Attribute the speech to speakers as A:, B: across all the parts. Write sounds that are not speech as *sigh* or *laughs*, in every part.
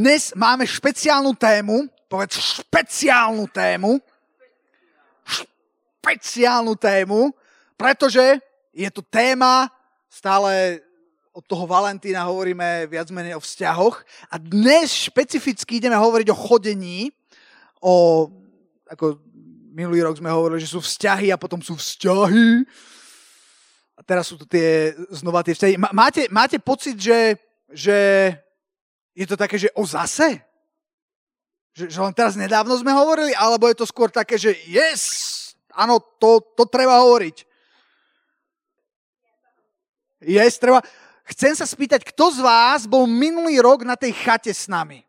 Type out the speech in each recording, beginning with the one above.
A: dnes máme špeciálnu tému, povedz špeciálnu tému, špeciálnu tému, pretože je tu téma, stále od toho Valentína hovoríme viac menej o vzťahoch a dnes špecificky ideme hovoriť o chodení, o, ako minulý rok sme hovorili, že sú vzťahy a potom sú vzťahy a teraz sú tu tie, znova tie vzťahy. Máte, máte pocit, že, že je to také, že o zase? Že, že len teraz nedávno sme hovorili, alebo je to skôr také, že yes, áno, to, to treba hovoriť. Yes, treba. Chcem sa spýtať, kto z vás bol minulý rok na tej chate s nami?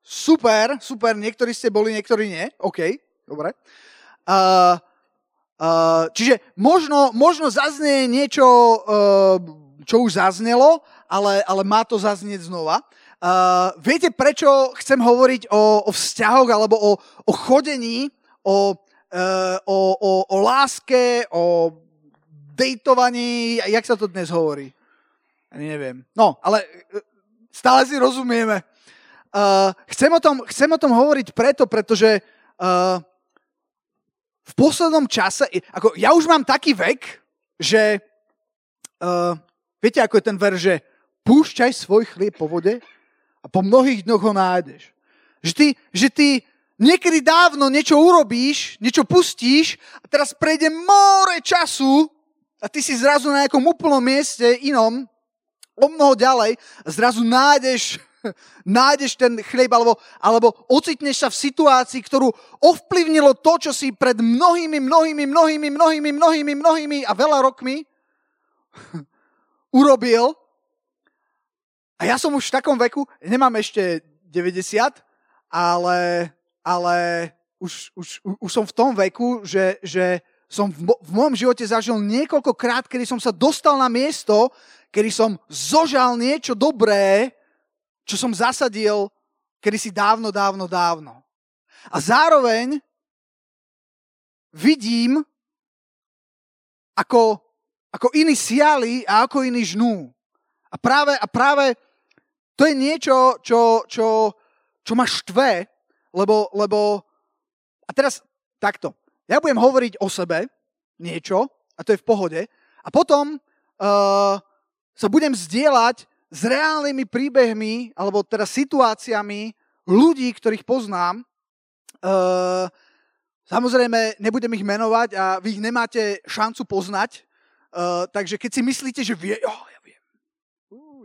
A: Super, super, niektorí ste boli, niektorí nie. OK, dobre. Uh, uh, čiže možno, možno zaznie niečo, uh, čo už zaznelo, ale, ale má to zaznieť znova. Uh, viete, prečo chcem hovoriť o, o vzťahoch alebo o, o chodení, o, uh, o, o, o láske, o dejtovaní, jak sa to dnes hovorí? Ani neviem. No, ale uh, stále si rozumieme. Uh, chcem, o tom, chcem o tom hovoriť preto, pretože uh, v poslednom čase, ako ja už mám taký vek, že uh, viete, ako je ten ver, že púšťaj svoj chlieb po vode a po mnohých dňoch ho nájdeš. Že ty, že ty niekedy dávno niečo urobíš, niečo pustíš a teraz prejde more času a ty si zrazu na nejakom úplnom mieste inom, o mnoho ďalej zrazu nájdeš, *laughs* nájdeš ten chlieb alebo, alebo ocitneš sa v situácii, ktorú ovplyvnilo to, čo si pred mnohými, mnohými, mnohými, mnohými, mnohými, mnohými a veľa rokmi urobil a ja som už v takom veku, nemám ešte 90, ale, ale už, už, už som v tom veku, že, že som v, v môjom živote zažil niekoľkokrát, kedy som sa dostal na miesto, kedy som zožal niečo dobré, čo som zasadil kedy si dávno, dávno, dávno. A zároveň vidím, ako, ako iní siali a ako iní žnú. A práve, a práve to je niečo, čo, čo, čo ma štve, lebo, lebo... A teraz takto. Ja budem hovoriť o sebe niečo, a to je v pohode, a potom uh, sa budem zdieľať s reálnymi príbehmi, alebo teda situáciami ľudí, ktorých poznám. Uh, samozrejme, nebudem ich menovať a vy ich nemáte šancu poznať, uh, takže keď si myslíte, že vie, oh, ja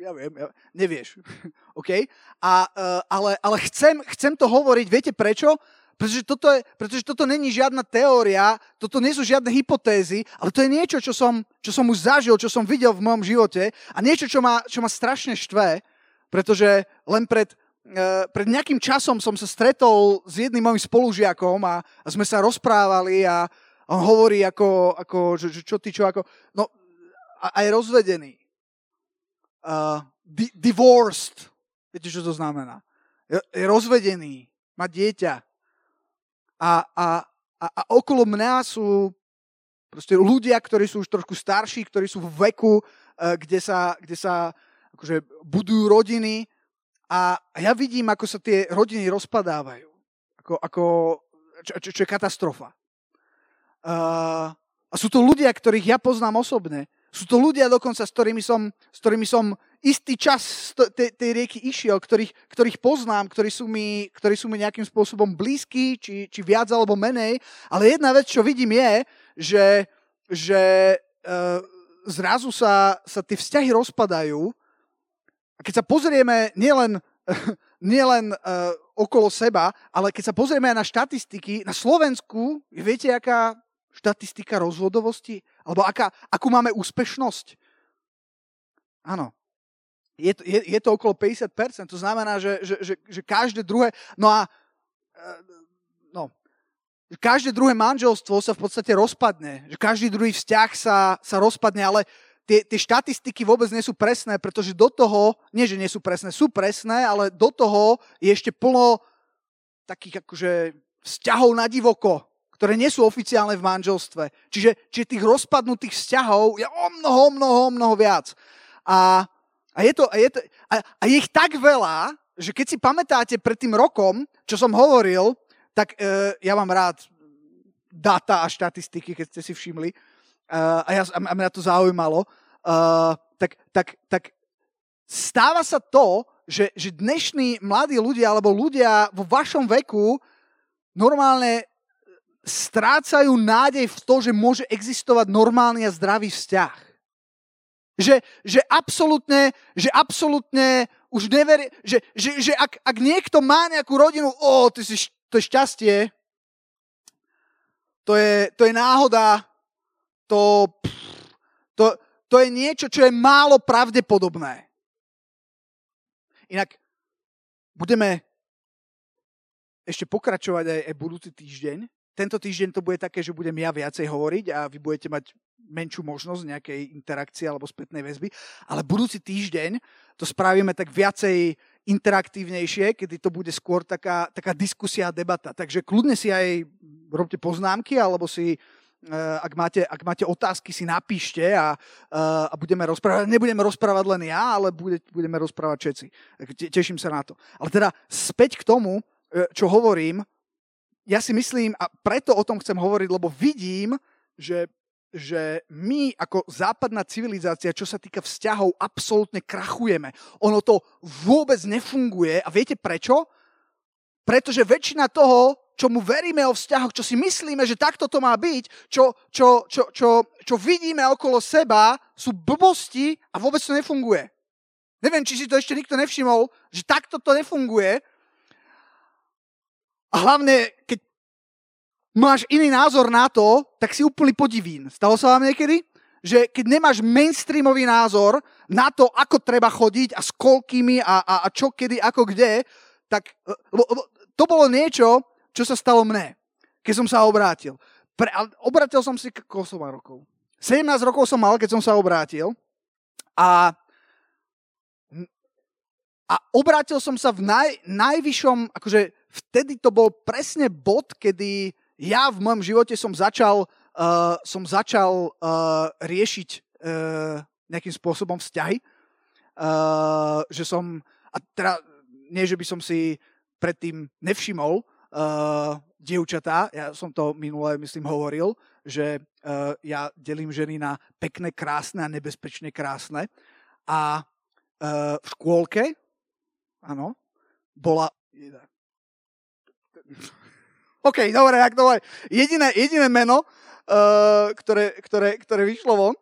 A: ja viem, ja, nevieš. *laughs* OK? A, uh, ale, ale chcem, chcem to hovoriť, viete prečo? Pretože toto, je, pretože toto není žiadna teória, toto nie sú žiadne hypotézy, ale to je niečo, čo som, čo som už zažil, čo som videl v mojom živote a niečo, čo ma, čo ma strašne štve, pretože len pred, uh, pred nejakým časom som sa stretol s jedným mojim spolužiakom a, a sme sa rozprávali a on hovorí ako, ako že, že čo ty, čo ako, no aj rozvedený uh, di- divorced. Viete, čo to znamená? Je rozvedený, má dieťa. A, a, a, a okolo mňa sú proste ľudia, ktorí sú už trošku starší, ktorí sú v veku, uh, kde sa, kde sa akože budujú rodiny a ja vidím, ako sa tie rodiny rozpadávajú. Ako, ako, čo, čo, čo je katastrofa. A sú to ľudia, ktorých ja poznám osobne. Sú to ľudia dokonca, s ktorými som, s ktorými som istý čas tej, tej rieky išiel, ktorých, ktorých poznám, ktorí sú, mi, ktorí sú mi nejakým spôsobom blízki, či, či viac alebo menej. Ale jedna vec, čo vidím je, že, že uh, zrazu sa, sa tie vzťahy rozpadajú. A keď sa pozrieme nielen, *laughs* nielen uh, okolo seba, ale keď sa pozrieme aj na štatistiky, na Slovensku, viete, aká štatistika rozvodovosti? Alebo aká, akú máme úspešnosť? Áno. Je to, je, je to okolo 50%, to znamená, že, že, že, že každé druhé, no a e, no, každé druhé manželstvo sa v podstate rozpadne, že každý druhý vzťah sa, sa rozpadne, ale tie, tie štatistiky vôbec nie sú presné, pretože do toho, nie že nie sú presné, sú presné, ale do toho je ešte plno takých akože vzťahov na divoko, ktoré nie sú oficiálne v manželstve. Čiže, čiže tých rozpadnutých vzťahov je o mnoho, mnoho, mnoho viac. A, A je, to, a, je to, a, a je ich tak veľa, že keď si pamätáte pred tým rokom, čo som hovoril, tak uh, ja mám rád data a štatistiky, keď ste si všimli. Uh, a, ja, a mňa to zaujímalo. Uh, tak, tak, tak stáva sa to, že, že dnešní mladí ľudia alebo ľudia vo vašom veku normálne strácajú nádej v to, že môže existovať normálny a zdravý vzťah. Že, že absolútne, že absolútne už neverí, že, že, že ak, ak niekto má nejakú rodinu, o, ty si, to je šťastie, to je, to je náhoda, to, to, to je niečo, čo je málo pravdepodobné. Inak budeme ešte pokračovať aj, aj budúci týždeň. Tento týždeň to bude také, že budem ja viacej hovoriť a vy budete mať menšiu možnosť nejakej interakcie alebo spätnej väzby, ale budúci týždeň to spravíme tak viacej interaktívnejšie, kedy to bude skôr taká, taká diskusia a debata. Takže kľudne si aj robte poznámky, alebo si, eh, ak máte, ak máte otázky, si napíšte a, eh, a budeme rozprávať. Nebudeme rozprávať len ja, ale bude, budeme rozprávať všetci. Teším sa na to. Ale teda späť k tomu, eh, čo hovorím, ja si myslím, a preto o tom chcem hovoriť, lebo vidím, že že my ako západná civilizácia, čo sa týka vzťahov, absolútne krachujeme. Ono to vôbec nefunguje. A viete prečo? Pretože väčšina toho, čomu veríme o vzťahoch, čo si myslíme, že takto to má byť, čo, čo, čo, čo, čo vidíme okolo seba, sú blbosti a vôbec to nefunguje. Neviem, či si to ešte nikto nevšimol, že takto to nefunguje. A hlavne, keď máš iný názor na to, tak si úplný podivín. Stalo sa vám niekedy? Že keď nemáš mainstreamový názor na to, ako treba chodiť a s koľkými a, a, a čo, kedy, ako, kde, tak lebo, lebo, to bolo niečo, čo sa stalo mne, keď som sa obrátil. Pre, obrátil som si, koľko som mal rokov? 17 rokov som mal, keď som sa obrátil a a obrátil som sa v naj, najvyššom, akože vtedy to bol presne bod, kedy ja v mojom živote som začal, uh, som začal uh, riešiť uh, nejakým spôsobom vzťahy. Uh, že som, a teda nie, že by som si predtým nevšimol uh, dievčatá, ja som to minule, myslím, hovoril, že uh, ja delím ženy na pekné, krásne a nebezpečne krásne. A uh, v škôlke, áno, bola... *laughs* OK, dobre, ak to Jediné, jediné meno, uh, ktoré, ktoré, ktoré vyšlo von,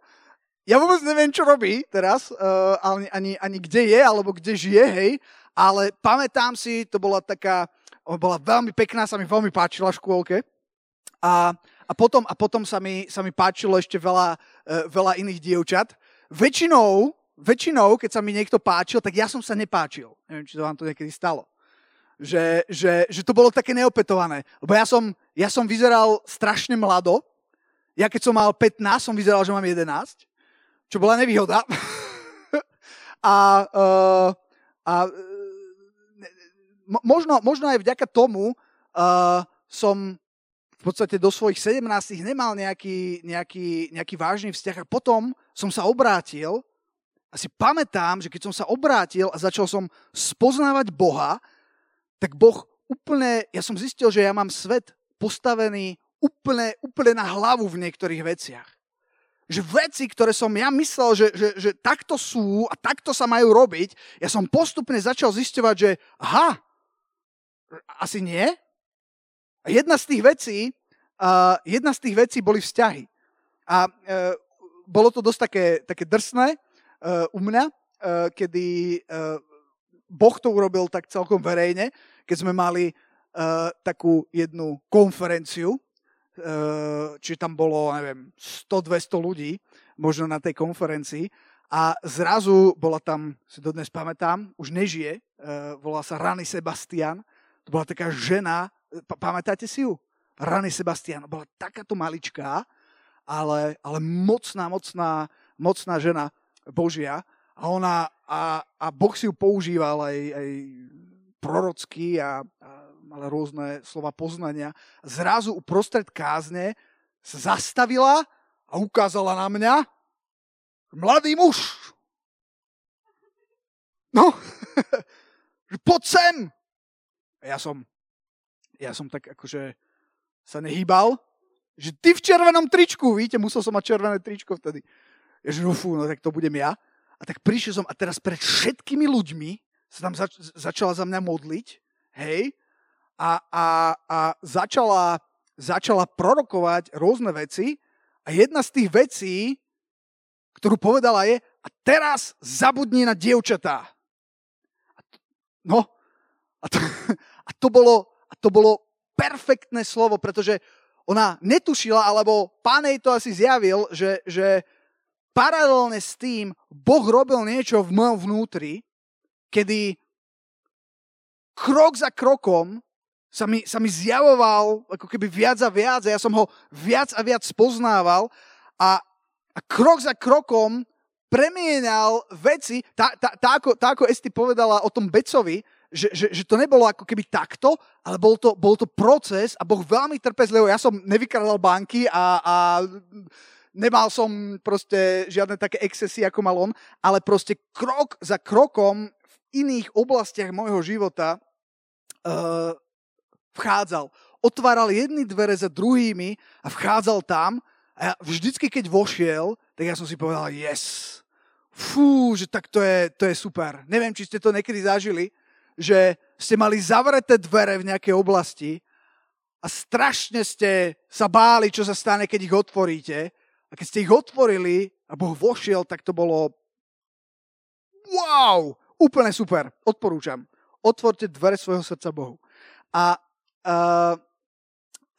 A: ja vôbec neviem, čo robí teraz, uh, ani, ani, ani kde je, alebo kde žije, hej, ale pamätám si, to bola taká, bola veľmi pekná, sa mi veľmi páčila v škôlke. A, a potom, a potom sa, mi, sa mi páčilo ešte veľa, uh, veľa iných dievčat. Väčšinou, väčšinou, keď sa mi niekto páčil, tak ja som sa nepáčil. Neviem, či to vám to niekedy stalo že, že, že to bolo také neopetované. Lebo ja som, ja som vyzeral strašne mlado. Ja keď som mal 15, som vyzeral, že mám 11. Čo bola nevýhoda. *laughs* a, uh, a možno, možno aj vďaka tomu uh, som v podstate do svojich 17 nemal nejaký, nejaký, nejaký vážny vzťah a potom som sa obrátil a si pamätám, že keď som sa obrátil a začal som spoznávať Boha, tak Boh úplne, ja som zistil, že ja mám svet postavený úplne, úplne na hlavu v niektorých veciach. Že veci, ktoré som ja myslel, že, že, že takto sú a takto sa majú robiť, ja som postupne začal zisťovať, že aha, asi nie. A jedna z tých vecí, uh, jedna z tých vecí boli vzťahy. A uh, bolo to dosť také, také drsné uh, u mňa, uh, kedy uh, Boh to urobil tak celkom verejne, keď sme mali uh, takú jednu konferenciu, uh, čiže tam bolo, neviem, 100-200 ľudí možno na tej konferencii a zrazu bola tam, si dodnes pamätám, už nežije, uh, volá sa Rany Sebastian, to bola taká žena, pa- pamätáte si ju? Rany Sebastian, bola takáto maličká, ale, ale mocná, mocná, mocná žena Božia. A ona, a, a Boh si ju používal aj, aj prorocký a, a mala rôzne slova poznania. Zrazu uprostred kázne sa zastavila a ukázala na mňa mladý muž. no, *laughs* poď sem. Ja som, ja som tak akože sa nehýbal, že ty v červenom tričku, víte, musel som mať červené tričko vtedy. Ja že fú, no tak to budem ja. A tak prišiel som a teraz pred všetkými ľuďmi sa tam zač- začala za mňa modliť, hej, a, a, a začala, začala prorokovať rôzne veci a jedna z tých vecí, ktorú povedala je, a teraz zabudni na dievčatá. A to, no, a to, *laughs* a to, bolo, a to bolo perfektné slovo, pretože ona netušila, alebo pán jej to asi zjavil, že, že paralelne s tým Boh robil niečo v mojom vnútri, kedy krok za krokom sa mi, sa mi zjavoval ako keby viac a viac a ja som ho viac a viac spoznával a, a krok za krokom premienal veci, tá, tá, tá, ako, tá ako Esti povedala o tom Becovi, že, že, že to nebolo ako keby takto, ale bol to, bol to proces a Boh veľmi trpezlivo. Ja som nevykradal banky a, a nemal som proste žiadne také excesy, ako mal on, ale proste krok za krokom iných oblastiach môjho života uh, vchádzal. Otváral jedny dvere za druhými a vchádzal tam a ja vždycky, keď vošiel, tak ja som si povedal, yes, fú, že tak to je, to je super. Neviem, či ste to niekedy zažili, že ste mali zavreté dvere v nejakej oblasti a strašne ste sa báli, čo sa stane, keď ich otvoríte. A keď ste ich otvorili a Boh vošiel, tak to bolo wow, úplne super. Odporúčam. Otvorte dvere svojho srdca Bohu. A uh,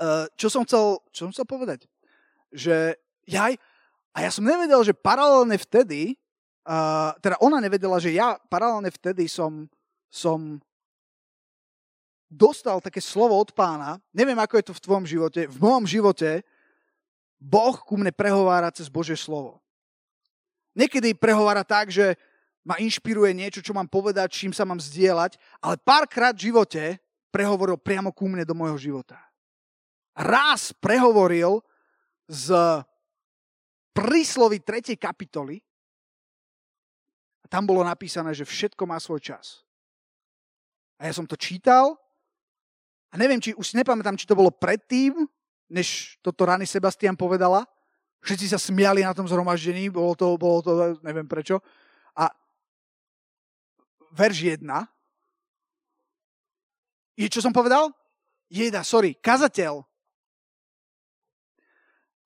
A: uh, čo, som chcel, čo som chcel povedať? Že jaj, a ja som nevedel, že paralelne vtedy, uh, teda ona nevedela, že ja paralelne vtedy som som dostal také slovo od pána, neviem, ako je to v tvojom živote, v mojom živote Boh ku mne prehovára cez Božie slovo. Niekedy prehovára tak, že ma inšpiruje niečo, čo mám povedať, čím sa mám zdieľať, ale párkrát v živote prehovoril priamo ku mne do môjho života. Raz prehovoril z príslovy 3. kapitoly a tam bolo napísané, že všetko má svoj čas. A ja som to čítal a neviem, či už si nepamätám, či to bolo predtým, než toto Rany Sebastian povedala. Všetci sa smiali na tom zhromaždení, bolo to, bolo to neviem prečo. A verš 1. Je, čo som povedal? Jeda, sorry, kazateľ.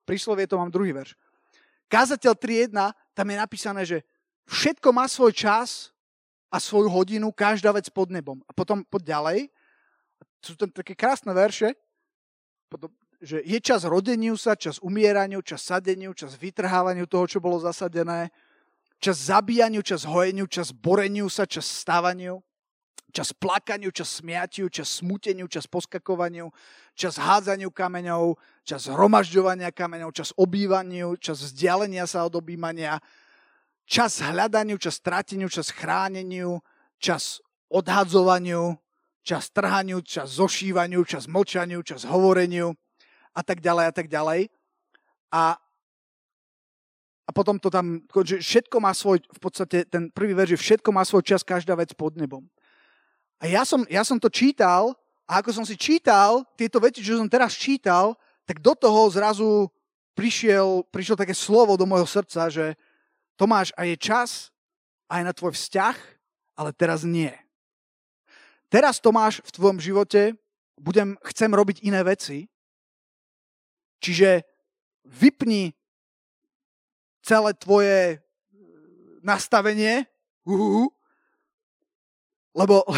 A: Príslovie to mám druhý verš. Kazateľ 3.1, tam je napísané, že všetko má svoj čas a svoju hodinu, každá vec pod nebom. A potom pod ďalej, sú tam také krásne verše, že je čas rodeniu sa, čas umieraniu, čas sadeniu, čas vytrhávaniu toho, čo bolo zasadené, čas zabíjaniu, čas hojeniu, čas boreniu sa, čas stávaniu, čas plakaniu, čas smiatiu, čas smuteniu, čas poskakovaniu, čas hádzaniu kameňov, čas hromažďovania kameňov, čas obývaniu, čas vzdialenia sa od obýmania, čas hľadaniu, čas strateniu, čas chráneniu, čas odhadzovaniu, čas trhaniu, čas zošívaniu, čas mlčaniu, čas hovoreniu a tak ďalej a tak ďalej. A, a potom to tam, že všetko má svoj, v podstate ten prvý verš, že všetko má svoj čas, každá vec pod nebom. A ja som, ja som to čítal a ako som si čítal tieto veci, čo som teraz čítal, tak do toho zrazu prišiel, prišiel také slovo do môjho srdca, že, Tomáš, a je čas aj na tvoj vzťah, ale teraz nie. Teraz, Tomáš, v tvojom živote budem, chcem robiť iné veci, čiže vypni celé tvoje nastavenie, uhuhu, lebo,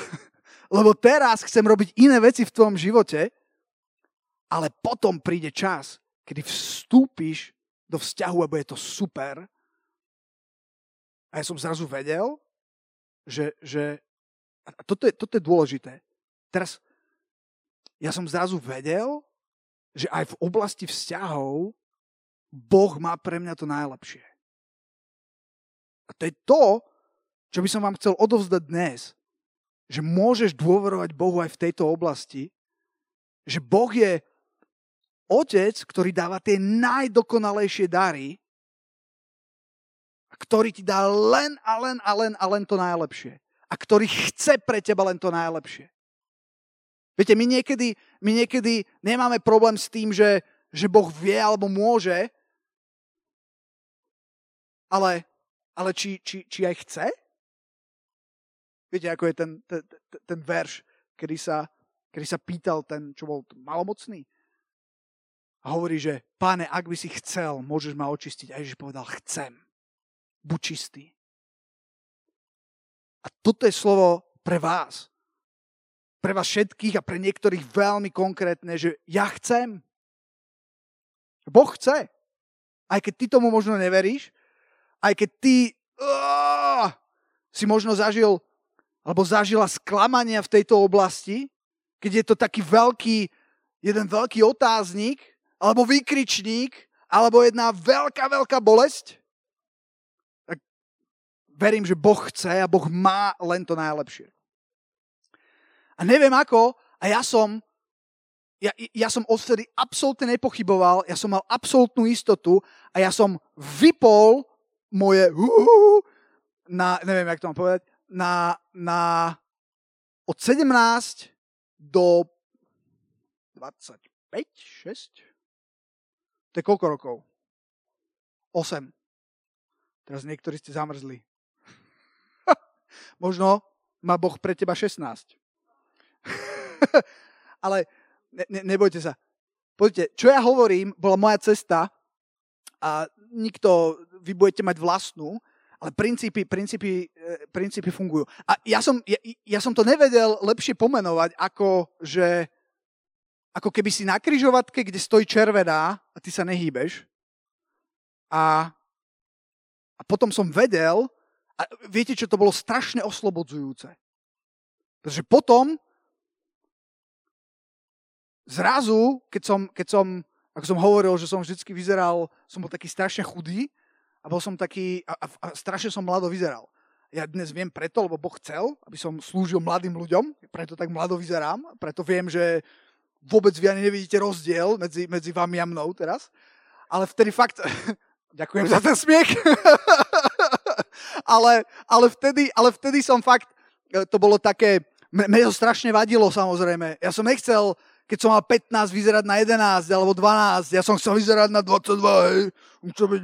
A: *laughs* lebo teraz chcem robiť iné veci v tvojom živote, ale potom príde čas, kedy vstúpiš do vzťahu a bude to super a ja som zrazu vedel, že, že a toto, je, toto je dôležité. Teraz ja som zrazu vedel, že aj v oblasti vzťahov Boh má pre mňa to najlepšie. A to je to, čo by som vám chcel odovzdať dnes. Že môžeš dôverovať Bohu aj v tejto oblasti. Že Boh je otec, ktorý dáva tie najdokonalejšie dary ktorý ti dá len a len a len a len to najlepšie. A ktorý chce pre teba len to najlepšie. Viete, my niekedy, my niekedy nemáme problém s tým, že, že Boh vie alebo môže, ale, ale či, či, či aj chce? Viete, ako je ten, ten, ten verš, kedy sa, kedy sa pýtal ten, čo bol malomocný? A hovorí, že páne, ak by si chcel, môžeš ma očistiť. A Ježiš povedal, chcem. Buď čistý. A toto je slovo pre vás pre vás všetkých a pre niektorých veľmi konkrétne, že ja chcem. Boh chce. Aj keď ty tomu možno neveríš, aj keď ty uh, si možno zažil alebo zažila sklamania v tejto oblasti, keď je to taký veľký, jeden veľký otáznik, alebo výkričník, alebo jedna veľká, veľká bolesť, tak verím, že Boh chce a Boh má len to najlepšie. A neviem ako, a ja som, ja, ja som odvtedy absolútne nepochyboval, ja som mal absolútnu istotu a ja som vypol moje na, neviem, jak to mám povedať, na, na od 17 do 25, 6? To je koľko rokov? 8. Teraz niektorí ste zamrzli. *laughs* Možno má Boh pre teba 16. *laughs* Ale ne, ne, nebojte sa. Poďte, čo ja hovorím, bola moja cesta a nikto, vy budete mať vlastnú, ale princípy, princípy, e, princípy fungujú. A ja som, ja, ja som to nevedel lepšie pomenovať, ako že ako keby si na kryžovatke, kde stojí červená a ty sa nehýbeš. A, a potom som vedel, a viete, čo to bolo strašne oslobodzujúce. Pretože potom zrazu, keď som, keď som, ako som hovoril, že som vždy vyzeral, som bol taký strašne chudý a bol som taký, a, a, strašne som mlado vyzeral. Ja dnes viem preto, lebo Boh chcel, aby som slúžil mladým ľuďom, preto tak mlado vyzerám, preto viem, že vôbec vy ani nevidíte rozdiel medzi, medzi vami a mnou teraz. Ale vtedy fakt, *laughs* ďakujem za ten smiech, *laughs* ale, ale, vtedy, ale vtedy som fakt, to bolo také, mne to strašne vadilo samozrejme. Ja som nechcel keď som mal 15, vyzerať na 11 alebo 12. Ja som chcel vyzerať na 22. Hej. Čo by...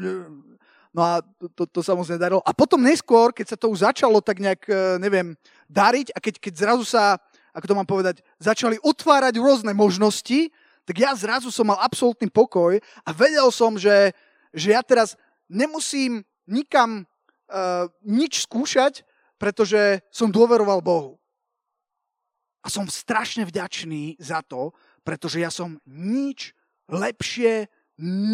A: No a to, to, to sa moc nedarilo. A potom neskôr, keď sa to už začalo tak nejak, e, neviem, dariť a keď, keď zrazu sa, ako to mám povedať, začali otvárať rôzne možnosti, tak ja zrazu som mal absolútny pokoj a vedel som, že, že ja teraz nemusím nikam uh, nič skúšať, pretože som dôveroval Bohu. A som strašne vďačný za to, pretože ja som nič lepšie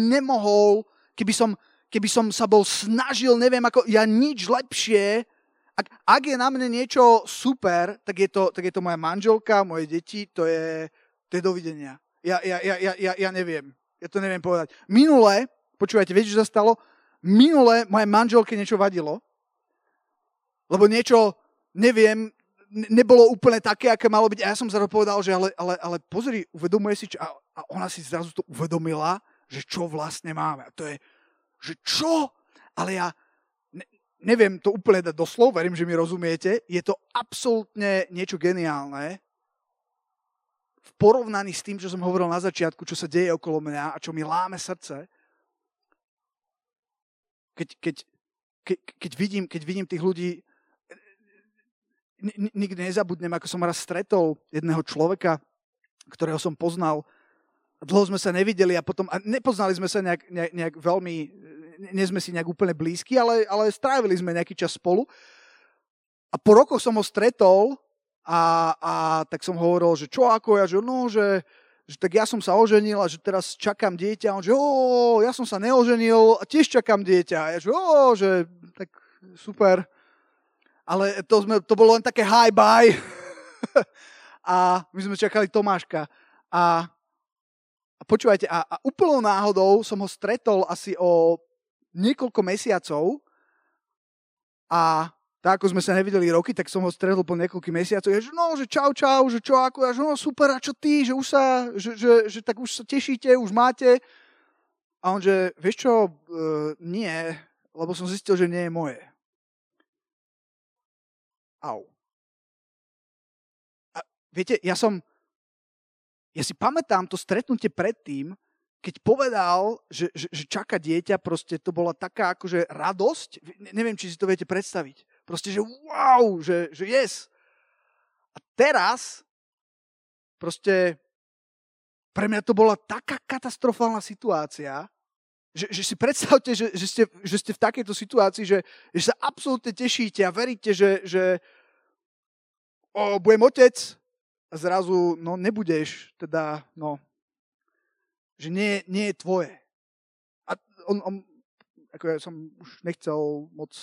A: nemohol, keby som, keby som sa bol snažil, neviem ako, ja nič lepšie, ak, ak je na mne niečo super, tak je to, tak je to moja manželka, moje deti, to je, to je dovidenia. Ja, ja, ja, ja, ja, ja neviem. Ja to neviem povedať. Minule, počúvajte, viete, čo sa stalo? Minule moje manželke niečo vadilo, lebo niečo, neviem, nebolo úplne také, aké malo byť. A ja som zrazu povedal, že ale, ale, ale pozri, uvedomuje si, čo, a, a ona si zrazu to uvedomila, že čo vlastne máme. A to je, že čo? Ale ja ne, neviem to úplne dať doslov, verím, že mi rozumiete. Je to absolútne niečo geniálne v porovnaní s tým, čo som hovoril na začiatku, čo sa deje okolo mňa a čo mi láme srdce. Keď, keď, keď, keď, vidím, keď vidím tých ľudí nikdy nezabudnem, ako som raz stretol jedného človeka, ktorého som poznal. Dlho sme sa nevideli a potom, a nepoznali sme sa nejak, nejak, nejak veľmi, nie sme si nejak úplne blízki, ale, ale strávili sme nejaký čas spolu. A po rokoch som ho stretol a, a tak som hovoril, že čo ako, ja, že no, že, že tak ja som sa oženil a že teraz čakám dieťa. A on že, o, ja som sa neoženil a tiež čakám dieťa. A ja že, o, že tak super ale to, sme, to bolo len také hi bye. *laughs* a my sme čakali Tomáška. A, a počúvajte, a, a úplnou náhodou som ho stretol asi o niekoľko mesiacov a tak ako sme sa nevideli roky, tak som ho stretol po niekoľkých mesiacoch. Ja, že no, že čau, čau, že čo, ako, ja, že no, super, a čo ty, že už sa, že, že, že tak už sa tešíte, už máte. A on, že vieš čo, uh, nie, lebo som zistil, že nie je moje. Au. A viete, ja som, ja si pamätám to stretnutie predtým, keď povedal, že, že, že čaká dieťa, proste to bola taká akože radosť, neviem, či si to viete predstaviť. Proste, že wow, že, že yes. A teraz proste pre mňa to bola taká katastrofálna situácia, že, že si predstavte, že, že, ste, že ste v takejto situácii, že, že sa absolútne tešíte a veríte, že, že o, budem otec zrazu no, nebudeš, teda no, že nie, nie je tvoje. A on, on ako ja som už nechcel moc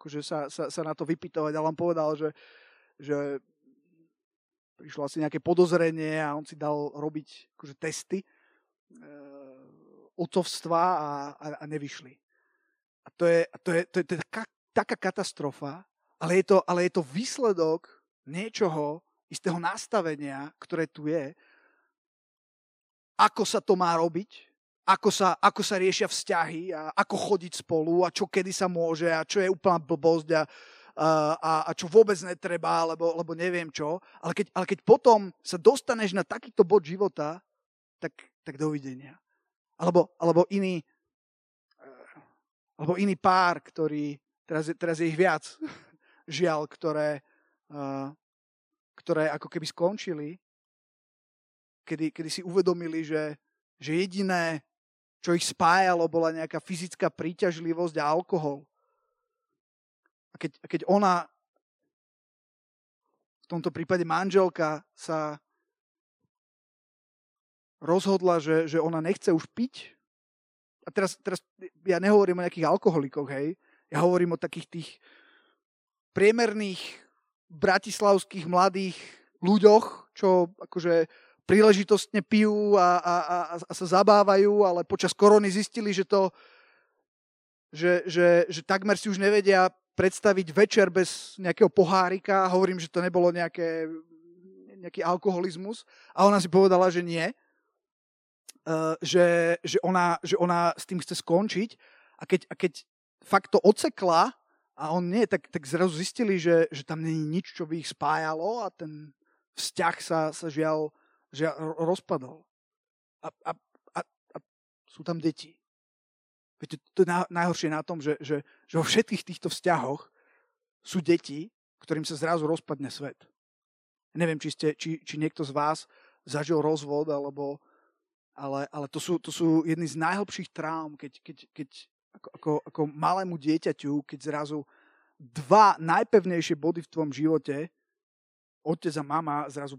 A: akože sa, sa, sa na to vypytovať, ale on povedal, že, že prišlo asi nejaké podozrenie a on si dal robiť akože testy. E, otcovstva a, a, a nevyšli. A to je, to je, to je, to je taká, taká katastrofa, ale je, to, ale je to výsledok niečoho, istého nastavenia, ktoré tu je, ako sa to má robiť, ako sa, ako sa riešia vzťahy a ako chodiť spolu a čo kedy sa môže a čo je úplná blbosť a, a, a čo vôbec netreba, lebo, lebo neviem čo. Ale keď, ale keď potom sa dostaneš na takýto bod života, tak, tak dovidenia. Alebo, alebo iný, eh, alebo iný pár, ktorý, teraz, teraz je ich viac, *laughs* žiaľ, ktoré, uh, ktoré ako keby skončili, kedy, kedy si uvedomili, že, že jediné, čo ich spájalo, bola nejaká fyzická príťažlivosť a alkohol. A keď, a keď ona, v tomto prípade manželka, sa rozhodla, že, že ona nechce už piť. A teraz, teraz ja nehovorím o nejakých alkoholikoch, hej. Ja hovorím o takých tých priemerných bratislavských mladých ľuďoch, čo akože príležitostne pijú a, a, a, a sa zabávajú, ale počas korony zistili, že to, že, že, že takmer si už nevedia predstaviť večer bez nejakého pohárika. Hovorím, že to nebolo nejaké, nejaký alkoholizmus. A ona si povedala, že nie. Eh, že, že, ona, že ona s tým chce skončiť a keď, a keď fakt to ocekla a on nie, tak, tak zrazu zistili, že, že tam není nič, čo by ich spájalo a ten vzťah sa, sa žiaľ, žiaľ rozpadol. A, a, a, a sú tam deti. Viete, to je najhoršie na tom, že, že, že vo všetkých týchto vzťahoch sú deti, ktorým sa zrazu rozpadne svet. Neviem, či, ste, či, či niekto z vás zažil rozvod, alebo, ale, ale to, sú, to sú jedny z najhlbších traum, keď, keď, keď ako, ako, ako malému dieťaťu, keď zrazu dva najpevnejšie body v tvojom živote, otec a mama, zrazu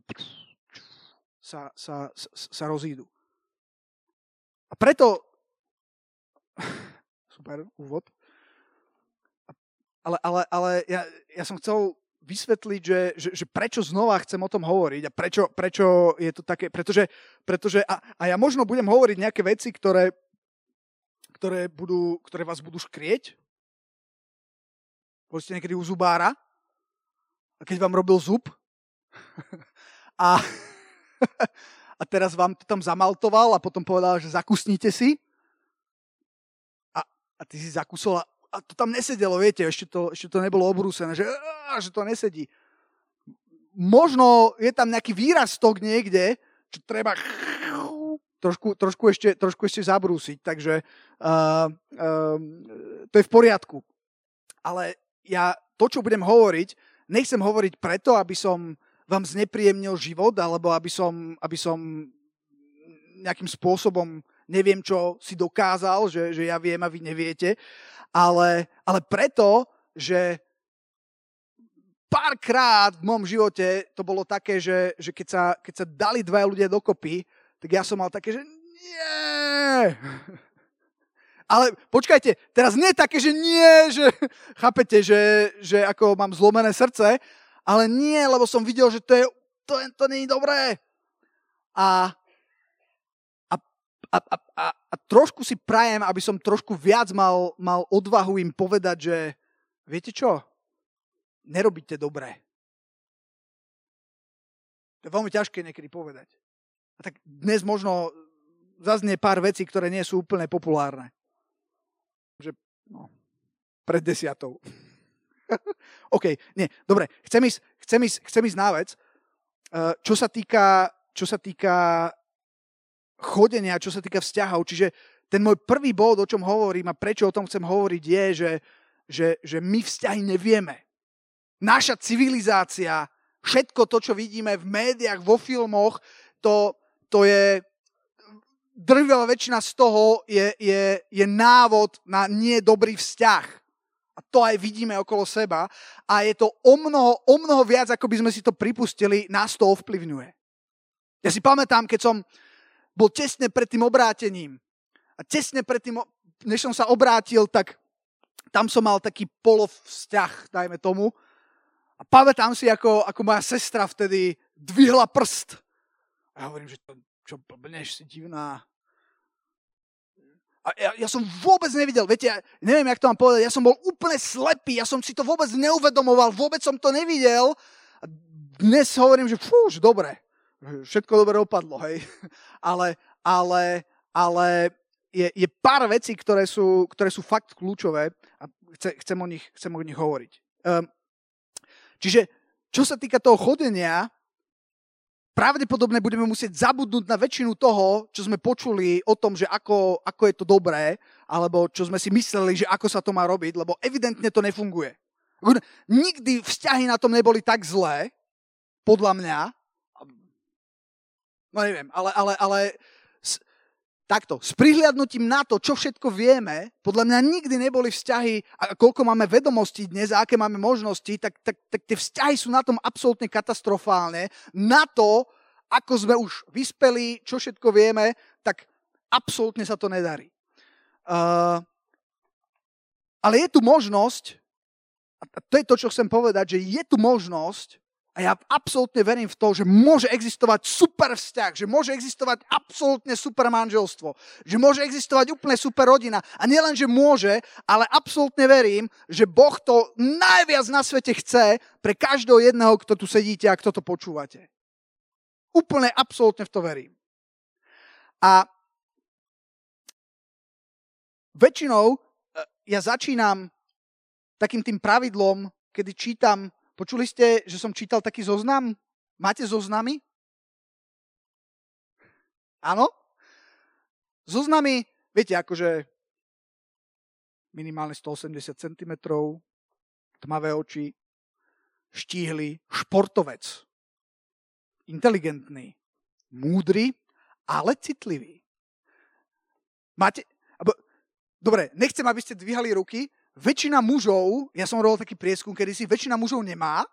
A: sa, sa, sa, sa rozídu. A preto... *laughs* Super, úvod. Ale, ale, ale ja, ja som chcel vysvetliť, že, že, že prečo znova chcem o tom hovoriť a prečo, prečo je to také, pretože, pretože a, a ja možno budem hovoriť nejaké veci, ktoré, ktoré, budú, ktoré vás budú škrieť. Boli ste niekedy u zubára a keď vám robil zub *laughs* a, *laughs* a teraz vám to tam zamaltoval a potom povedal, že zakusnite si a, a ty si zakusol a a to tam nesedelo, viete, ešte to, ešte to nebolo obrúsené, že, že to nesedí. Možno je tam nejaký výrastok niekde, čo treba trošku, trošku, ešte, trošku ešte zabrúsiť, takže uh, uh, to je v poriadku. Ale ja to, čo budem hovoriť, nechcem hovoriť preto, aby som vám znepríjemnil život, alebo aby som, aby som nejakým spôsobom neviem, čo si dokázal, že, že ja viem a vy neviete, ale, ale preto, že párkrát v môjom živote to bolo také, že, že keď, sa, keď sa dali dva ľudia dokopy, tak ja som mal také, že nie. Ale počkajte, teraz nie také, že nie, že chápete, že, že ako mám zlomené srdce, ale nie, lebo som videl, že to je, to, to nie je dobré. A, a, a, a, a trošku si prajem, aby som trošku viac mal, mal odvahu im povedať, že viete čo, nerobíte dobre. To je veľmi ťažké niekedy povedať. A tak dnes možno zaznie pár vecí, ktoré nie sú úplne populárne. Že No, pred desiatou. *laughs* OK, nie, dobre, chcem ísť, chcem ísť, chcem ísť na vec. Uh, čo sa týka, čo sa týka chodenia, čo sa týka vzťahov, čiže ten môj prvý bod, o čom hovorím a prečo o tom chcem hovoriť, je, že, že, že my vzťahy nevieme. Naša civilizácia, všetko to, čo vidíme v médiách, vo filmoch, to, to je drvivá väčšina z toho je, je, je návod na nie dobrý vzťah. A to aj vidíme okolo seba. A je to o mnoho, o mnoho viac, ako by sme si to pripustili, nás to ovplyvňuje. Ja si pamätám, keď som bol tesne pred tým obrátením a tesne pred tým, než som sa obrátil, tak tam som mal taký polovzťah, dajme tomu. A pamätám si, ako, ako moja sestra vtedy dvihla prst. A ja hovorím, že to, čo blbneš, si divná. A ja, ja som vôbec nevidel, viete, ja neviem, jak to mám povedať, ja som bol úplne slepý, ja som si to vôbec neuvedomoval, vôbec som to nevidel. A dnes hovorím, že fú, už dobre, všetko dobre opadlo, hej. *laughs* Ale, ale, ale je, je pár vecí, ktoré sú, ktoré sú fakt kľúčové a chce, chcem, o nich, chcem o nich hovoriť. Um, čiže, čo sa týka toho chodenia, pravdepodobne budeme musieť zabudnúť na väčšinu toho, čo sme počuli o tom, že ako, ako je to dobré, alebo čo sme si mysleli, že ako sa to má robiť, lebo evidentne to nefunguje. Nikdy vzťahy na tom neboli tak zlé, podľa mňa. No neviem, ale, ale, ale takto, s prihliadnutím na to, čo všetko vieme, podľa mňa nikdy neboli vzťahy, a koľko máme vedomostí dnes a aké máme možnosti, tak, tak, tak tie vzťahy sú na tom absolútne katastrofálne. Na to, ako sme už vyspeli, čo všetko vieme, tak absolútne sa to nedarí. Uh, ale je tu možnosť, a to je to, čo chcem povedať, že je tu možnosť, ja absolútne verím v to, že môže existovať super vzťah, že môže existovať absolútne super manželstvo, že môže existovať úplne super rodina. A nielen, že môže, ale absolútne verím, že Boh to najviac na svete chce pre každého jedného, kto tu sedíte a kto to počúvate. Úplne absolútne v to verím. A väčšinou e, ja začínam takým tým pravidlom, kedy čítam Počuli ste, že som čítal taký zoznam? Máte zoznamy? Áno? Zoznamy, viete, akože minimálne 180 cm, tmavé oči, štíhly, športovec, inteligentný, múdry, ale citlivý. Máte... Dobre, nechcem, aby ste dvíhali ruky, väčšina mužov, ja som robil taký prieskum, kedy si väčšina mužov nemá.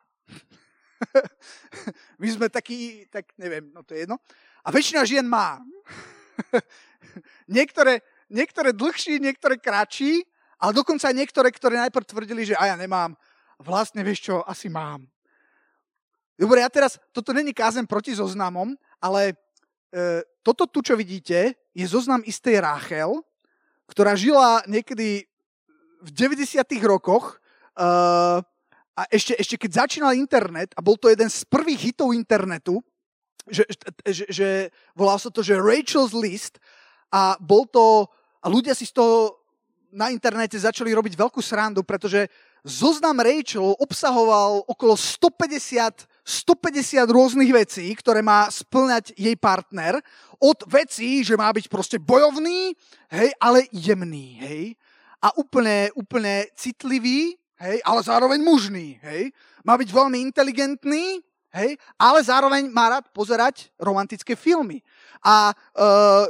A: *laughs* My sme takí, tak neviem, no to je jedno. A väčšina žien má. *laughs* niektoré, niektoré dlhší, niektoré kratší, ale dokonca aj niektoré, ktoré najprv tvrdili, že a ja nemám. Vlastne, vieš čo, asi mám. Dobre, ja teraz, toto není kázen proti zoznamom, ale e, toto tu, čo vidíte, je zoznam istej Ráchel, ktorá žila niekedy v 90. rokoch uh, a ešte, ešte keď začínal internet a bol to jeden z prvých hitov internetu, že, že, že volal sa to, že Rachel's List a bol to, a ľudia si z toho na internete začali robiť veľkú srandu, pretože zoznam Rachel obsahoval okolo 150, 150 rôznych vecí, ktoré má splňať jej partner. Od vecí, že má byť proste bojovný, hej, ale jemný, hej a úplne, úplne citlivý, hej, ale zároveň mužný, hej. Má byť veľmi inteligentný, hej, ale zároveň má rád pozerať romantické filmy. A uh,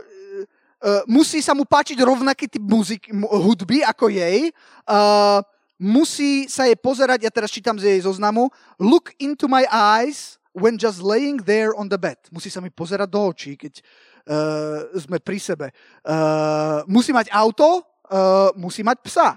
A: uh, musí sa mu páčiť rovnaký typ muzik, hudby ako jej. Uh, musí sa jej pozerať, ja teraz čítam z jej zoznamu, look into my eyes when just laying there on the bed. Musí sa mi pozerať do očí, keď uh, sme pri sebe. Uh, musí mať auto, uh, musí mať psa.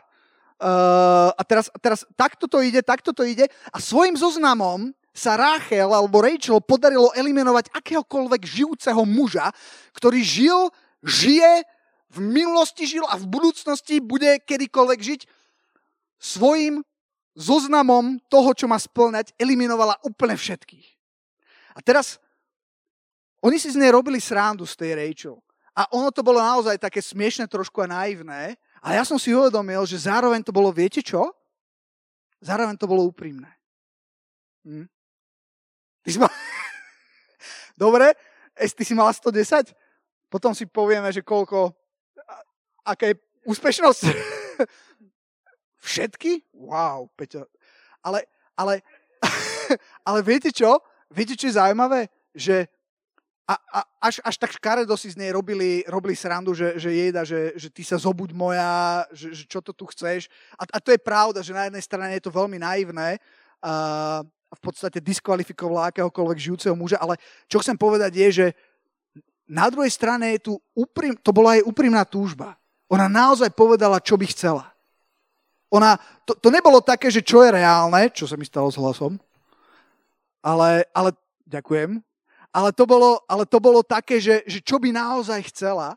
A: Uh, a teraz, teraz takto to ide, takto to ide a svojim zoznamom sa Rachel alebo Rachel podarilo eliminovať akéhokoľvek žijúceho muža, ktorý žil, žije, v minulosti žil a v budúcnosti bude kedykoľvek žiť svojim zoznamom toho, čo má splňať, eliminovala úplne všetkých. A teraz oni si z nej robili srandu z tej Rachel. A ono to bolo naozaj také smiešne trošku a naivné. A ja som si uvedomil, že zároveň to bolo, viete čo? Zároveň to bolo úprimné. Hm? Ty si mal... *laughs* Dobre, ty si mala 110? Potom si povieme, že koľko, aká je úspešnosť. *laughs* Všetky? Wow, Peťo. Ale, ale, *laughs* ale viete čo? Viete, čo je zaujímavé? Že a, a až, až tak škaredo si z nej robili, robili srandu, že, že jeda, že, že ty sa zobuď moja, že, že čo to tu chceš. A, a to je pravda, že na jednej strane je to veľmi naivné a v podstate diskvalifikovala akéhokoľvek žijúceho muža, ale čo chcem povedať je, že na druhej strane je tu úprim, to bola jej úprimná túžba. Ona naozaj povedala, čo by chcela. Ona, to, to nebolo také, že čo je reálne, čo sa mi stalo s hlasom, ale, ale ďakujem, ale to bolo, ale to bolo také, že, že čo by naozaj chcela.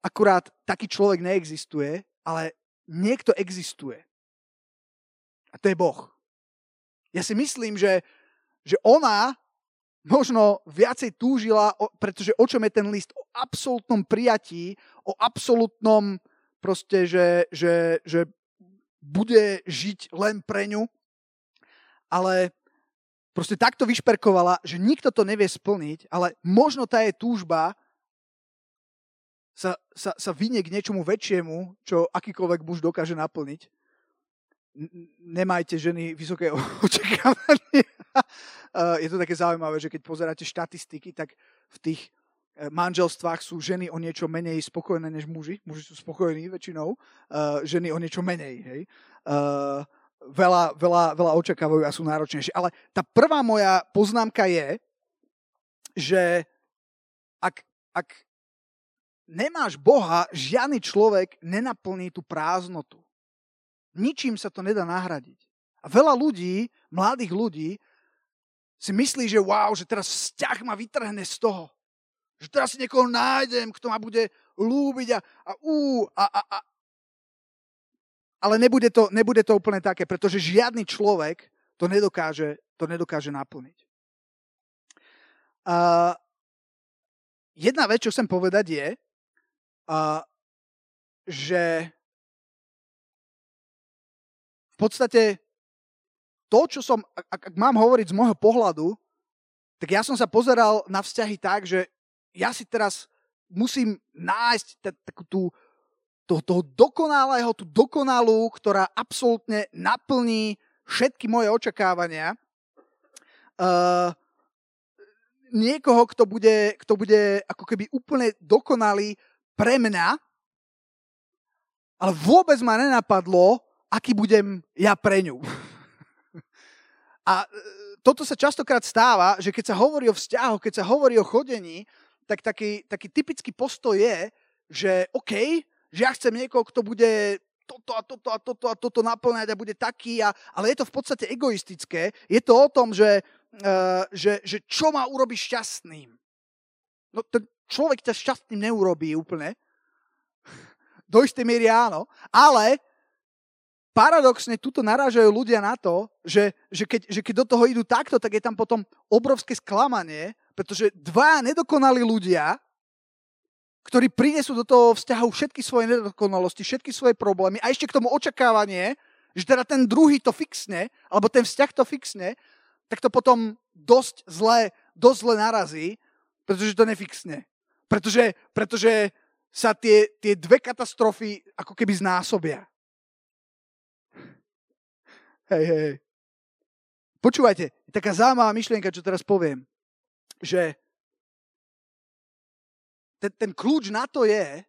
A: Akurát taký človek neexistuje, ale niekto existuje. A to je Boh. Ja si myslím, že, že ona možno viacej túžila, pretože o čom je ten list? O absolútnom prijatí, o absolútnom proste, že, že, že bude žiť len pre ňu, ale proste takto vyšperkovala, že nikto to nevie splniť, ale možno tá je túžba sa, sa, sa vynie k niečomu väčšiemu, čo akýkoľvek muž dokáže naplniť. Nemajte ženy vysoké *laughs* očakávania. je to také zaujímavé, že keď pozeráte štatistiky, tak v tých e, manželstvách sú ženy o niečo menej spokojné než muži. Muži sú spokojní väčšinou, uh, ženy o niečo menej. Hej. Veľa, veľa, veľa očakávajú a sú náročnejšie. Ale tá prvá moja poznámka je, že ak, ak nemáš Boha, žiadny človek nenaplní tú prázdnotu. Ničím sa to nedá nahradiť. A veľa ľudí, mladých ľudí, si myslí, že wow, že teraz vzťah ma vytrhne z toho. Že teraz si niekoho nájdem, kto ma bude lúbiť a, a, ú, a, a, a. Ale nebude to, nebude to úplne také, pretože žiadny človek to nedokáže, to nedokáže naplniť. Uh, jedna vec, čo chcem povedať je, uh, že v podstate to, čo som, ak, ak mám hovoriť z môjho pohľadu, tak ja som sa pozeral na vzťahy tak, že ja si teraz musím nájsť takú tú, to, toho dokonalého, tú dokonalú, ktorá absolútne naplní všetky moje očakávania. Uh, niekoho, kto bude, kto bude ako keby úplne dokonalý pre mňa, ale vôbec ma nenapadlo, aký budem ja pre ňu. *laughs* A e, toto sa častokrát stáva, že keď sa hovorí o vzťahoch, keď sa hovorí o chodení, tak taký, taký typický postoj je, že OK, že ja chcem niekoho, kto bude toto a toto a toto a toto naplňať a bude taký, a, ale je to v podstate egoistické. Je to o tom, že, uh, že, že čo má urobiť šťastným. No ten človek ťa šťastným neurobí úplne. Do istej miery áno. Ale paradoxne tuto narážajú ľudia na to, že, že, keď, že keď do toho idú takto, tak je tam potom obrovské sklamanie, pretože dva nedokonalí ľudia, ktorí prinesú do toho vzťahu všetky svoje nedokonalosti, všetky svoje problémy a ešte k tomu očakávanie, že teda ten druhý to fixne, alebo ten vzťah to fixne, tak to potom dosť zle, dosť zle narazí, pretože to nefixne. Pretože, pretože sa tie, tie dve katastrofy ako keby znásobia. Hej, hej. Počúvajte, taká zaujímavá myšlienka, čo teraz poviem, že ten, ten kľúč na to je,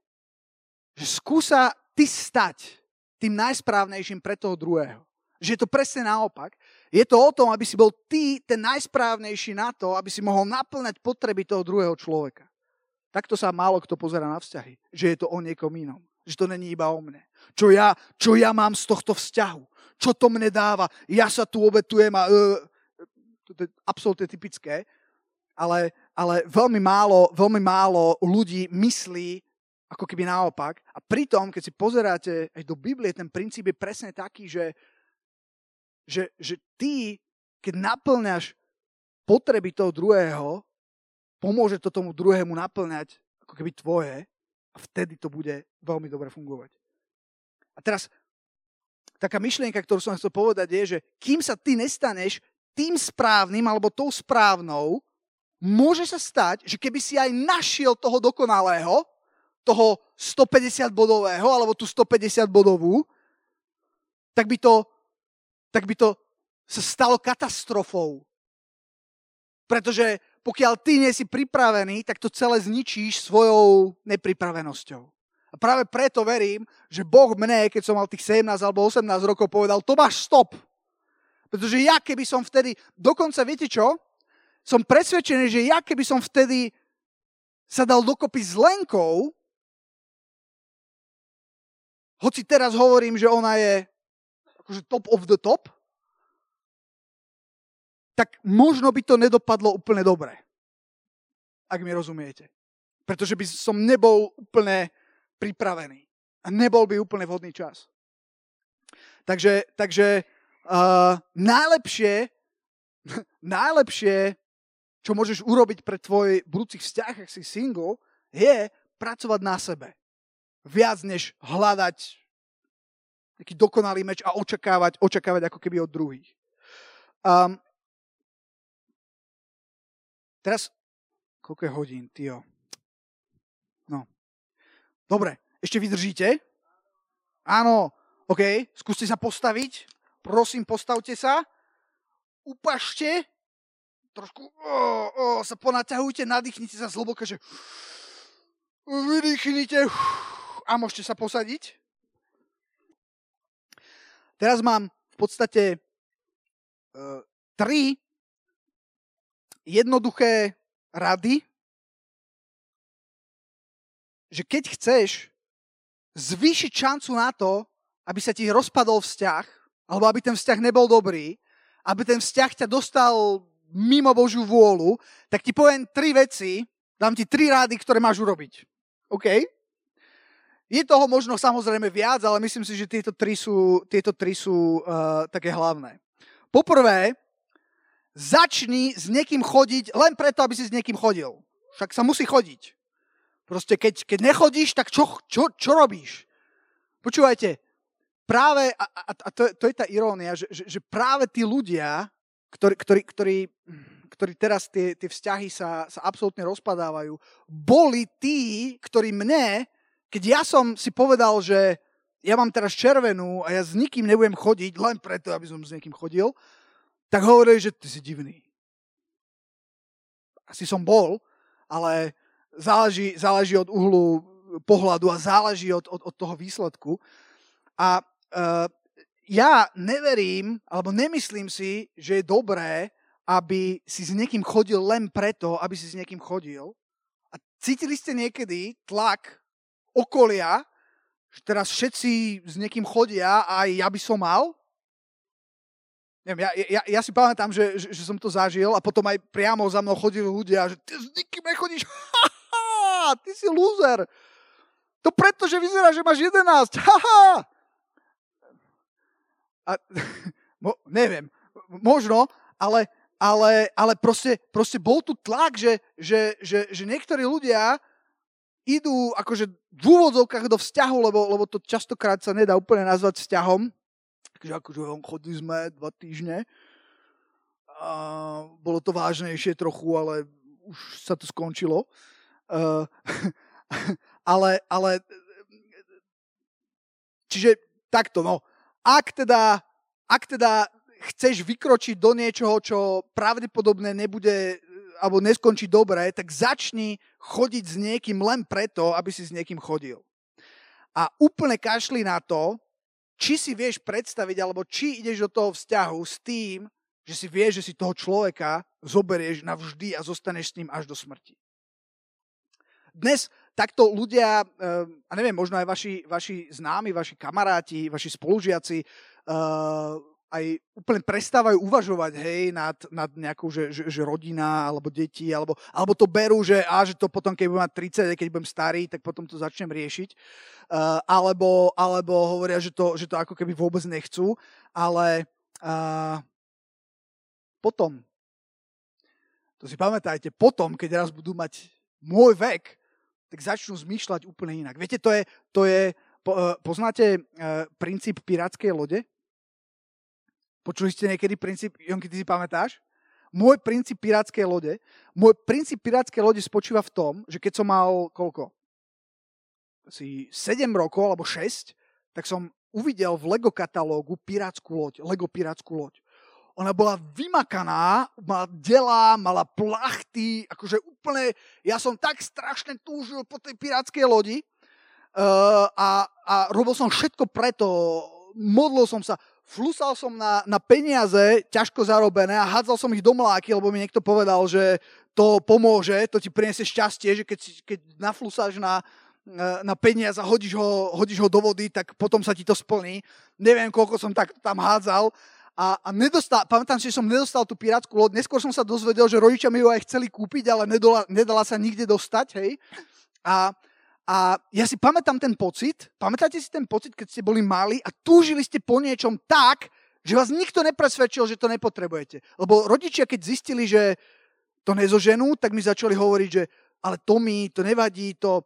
A: že skúsa ty stať tým najsprávnejším pre toho druhého. Že je to presne naopak. Je to o tom, aby si bol ty ten najsprávnejší na to, aby si mohol naplňať potreby toho druhého človeka. Takto sa málo kto pozera na vzťahy. Že je to o niekom inom. Že to není iba o mne. Čo ja, čo ja mám z tohto vzťahu čo to mne dáva, ja sa tu obetujem a uh, to je absolútne typické, ale, ale veľmi, málo, veľmi málo ľudí myslí ako keby naopak. A pritom, keď si pozeráte aj do Biblie, ten princíp je presne taký, že, že, že ty, keď naplňaš potreby toho druhého, pomôže to tomu druhému naplňať ako keby tvoje. A vtedy to bude veľmi dobre fungovať. A teraz taká myšlienka, ktorú som chcel povedať je, že kým sa ty nestaneš tým správnym alebo tou správnou, môže sa stať, že keby si aj našiel toho dokonalého, toho 150 bodového alebo tú 150 bodovú, tak by to, tak by to sa stalo katastrofou. Pretože pokiaľ ty nie si pripravený, tak to celé zničíš svojou nepripravenosťou. A práve preto verím, že Boh mne, keď som mal tých 17 alebo 18 rokov, povedal, to máš stop. Pretože ja keby som vtedy, dokonca viete čo? Som presvedčený, že ja keby som vtedy sa dal dokopy s Lenkou, hoci teraz hovorím, že ona je akože top of the top, tak možno by to nedopadlo úplne dobre. Ak mi rozumiete. Pretože by som nebol úplne pripravený. A nebol by úplne vhodný čas. Takže, takže uh, najlepšie, *laughs* najlepšie, čo môžeš urobiť pre tvoj budúci vzťah, ak si single, je pracovať na sebe. Viac než hľadať taký dokonalý meč a očakávať, očakávať ako keby od druhých. Um, Teraz, koľko je hodín, tio? No. Dobre, ešte vydržíte? Áno, OK, skúste sa postaviť. Prosím, postavte sa. Upašte. Trošku oh, oh, sa ponaťahujte, nadýchnite sa zhlboka, že vydýchnite a môžete sa posadiť. Teraz mám v podstate uh, tri jednoduché rady, že keď chceš zvýšiť šancu na to, aby sa ti rozpadol vzťah, alebo aby ten vzťah nebol dobrý, aby ten vzťah ťa dostal mimo Božiu vôľu, tak ti poviem tri veci, dám ti tri rády, ktoré máš urobiť. OK? Je toho možno samozrejme viac, ale myslím si, že tieto tri sú, tieto tri sú uh, také hlavné. Poprvé, Začni s niekým chodiť len preto, aby si s niekým chodil. Však sa musí chodiť. Proste keď, keď nechodíš, tak čo, čo, čo robíš? Počúvajte, práve, a, a, a to, to je tá irónia, že, že, že práve tí ľudia, ktorí, ktorí, ktorí, ktorí teraz tie, tie vzťahy sa, sa absolútne rozpadávajú, boli tí, ktorí mne, keď ja som si povedal, že ja mám teraz červenú a ja s nikým nebudem chodiť, len preto, aby som s niekým chodil, tak hovorili, že ty si divný. Asi som bol, ale záleží, záleží od uhlu pohľadu a záleží od, od, od toho výsledku. A uh, ja neverím, alebo nemyslím si, že je dobré, aby si s niekým chodil len preto, aby si s niekým chodil. A cítili ste niekedy tlak okolia, že teraz všetci s niekým chodia a aj ja by som mal? Neviem, ja, ja, ja si pamätám, že, že, že som to zažil a potom aj priamo za mnou chodili ľudia, že ty s nikým nechodíš, *laughs* ha, ty si loser. To preto, že vyzerá, že máš 11, haha. A, mo, neviem, možno, ale, ale, ale proste, proste bol tu tlak, že, že, že, že niektorí ľudia idú akože v úvodzovkách do vzťahu, lebo, lebo to častokrát sa nedá úplne nazvať vzťahom, že akože chodili sme dva týždne a bolo to vážnejšie trochu, ale už sa to skončilo. Uh, ale, ale čiže takto, no. Ak teda, ak teda chceš vykročiť do niečoho, čo pravdepodobne nebude alebo neskončí dobre, tak začni chodiť s niekým len preto, aby si s niekým chodil. A úplne kašli na to, či si vieš predstaviť, alebo či ideš do toho vzťahu s tým, že si vieš, že si toho človeka zoberieš navždy a zostaneš s ním až do smrti. Dnes takto ľudia, eh, a neviem, možno aj vaši, vaši známi, vaši kamaráti, vaši spolužiaci, eh, aj úplne prestávajú uvažovať, hej, nad, nad nejakou, že, že, že rodina, alebo deti, alebo, alebo to berú, že, a, že to potom, keď budem mať 30, keď budem starý, tak potom to začnem riešiť. Uh, alebo, alebo hovoria, že to, že to ako keby vôbec nechcú, ale uh, potom, to si pamätajte, potom, keď raz budú mať môj vek, tak začnú zmýšľať úplne inak. Viete, to je, to je po, uh, poznáte uh, princíp pirátskej lode? Počuli ste niekedy princíp, Jonky, ty si pamätáš? Môj princíp pirátskej lode, môj princíp pirátskej lode spočíva v tom, že keď som mal koľko? Asi 7 rokov alebo 6, tak som uvidel v Lego katalógu pirátsku loď, Lego pirátsku loď. Ona bola vymakaná, mala delá, mala plachty, akože úplne, ja som tak strašne túžil po tej pirátskej lodi uh, a, a robil som všetko preto, modlil som sa, flusal som na, na peniaze ťažko zarobené a hádzal som ich do mláky, lebo mi niekto povedal, že to pomôže, to ti priniesie šťastie, že keď, keď naflusáš na, na peniaz a hodíš ho, hodíš ho do vody, tak potom sa ti to splní. Neviem, koľko som tak tam hádzal, a, a nedostal, pamätám si, že som nedostal tú pirátsku loď. Neskôr som sa dozvedel, že rodičia mi ju aj chceli kúpiť, ale nedala, nedala sa nikde dostať, hej. A, a ja si pamätám ten pocit, pamätáte si ten pocit, keď ste boli mali a túžili ste po niečom tak, že vás nikto nepresvedčil, že to nepotrebujete. Lebo rodičia, keď zistili, že to nezoženú, tak mi začali hovoriť, že ale to mi, to nevadí, to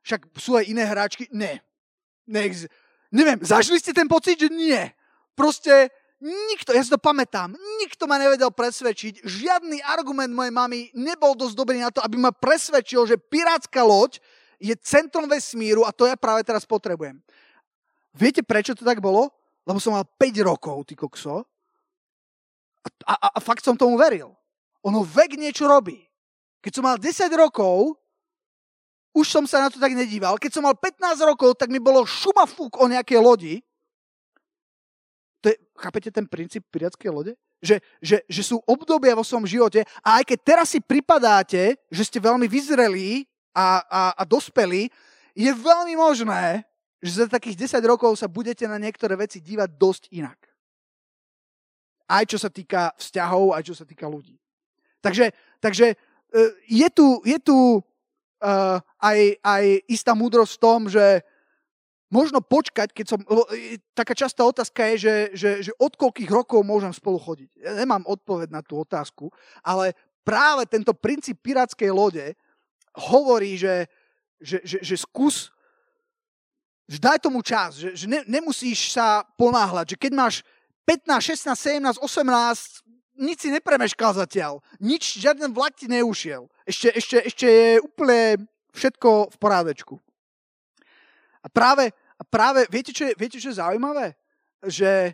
A: však sú aj iné hráčky. Ne. Neex- Neviem, zažili ste ten pocit, že nie. Proste Nikto, ja si to pamätám, nikto ma nevedel presvedčiť, žiadny argument mojej mamy nebol dosť dobrý na to, aby ma presvedčil, že pirátska loď je centrom vesmíru a to ja práve teraz potrebujem. Viete, prečo to tak bolo? Lebo som mal 5 rokov, ty kokso. A, a, a fakt som tomu veril. Ono vek niečo robí. Keď som mal 10 rokov, už som sa na to tak nedíval. Keď som mal 15 rokov, tak mi bolo šumafúk o nejakej lodi to je, chápete ten princíp pirátskej lode? Že, že, že sú obdobia vo svojom živote a aj keď teraz si pripadáte, že ste veľmi vyzrelí a, a, a dospelí, je veľmi možné, že za takých 10 rokov sa budete na niektoré veci dívať dosť inak. Aj čo sa týka vzťahov, aj čo sa týka ľudí. Takže, takže e, je tu, je tu uh, aj, aj istá múdrosť v tom, že možno počkať, keď som... E, taká častá otázka je, že, že, že od koľkých rokov môžem spolu chodiť. Ja nemám odpoveď na tú otázku, ale práve tento princíp pirátskej lode hovorí, že, že, že, že skús, že daj tomu čas, že, že ne, nemusíš sa ponáhľať, že keď máš 15, 16, 17, 18, nič si nepremeškal zatiaľ. Nič, žiaden vlak ti neušiel. Ešte, ešte, ešte je úplne všetko v porádečku. A práve, a práve, viete čo, je, viete, čo je zaujímavé? Že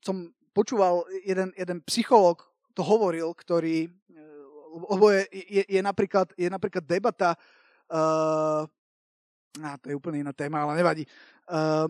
A: som počúval, jeden, jeden psychológ to hovoril, ktorý, lebo je, je, je, napríklad, je napríklad debata, uh, á, to je úplne iná téma, ale nevadí, uh,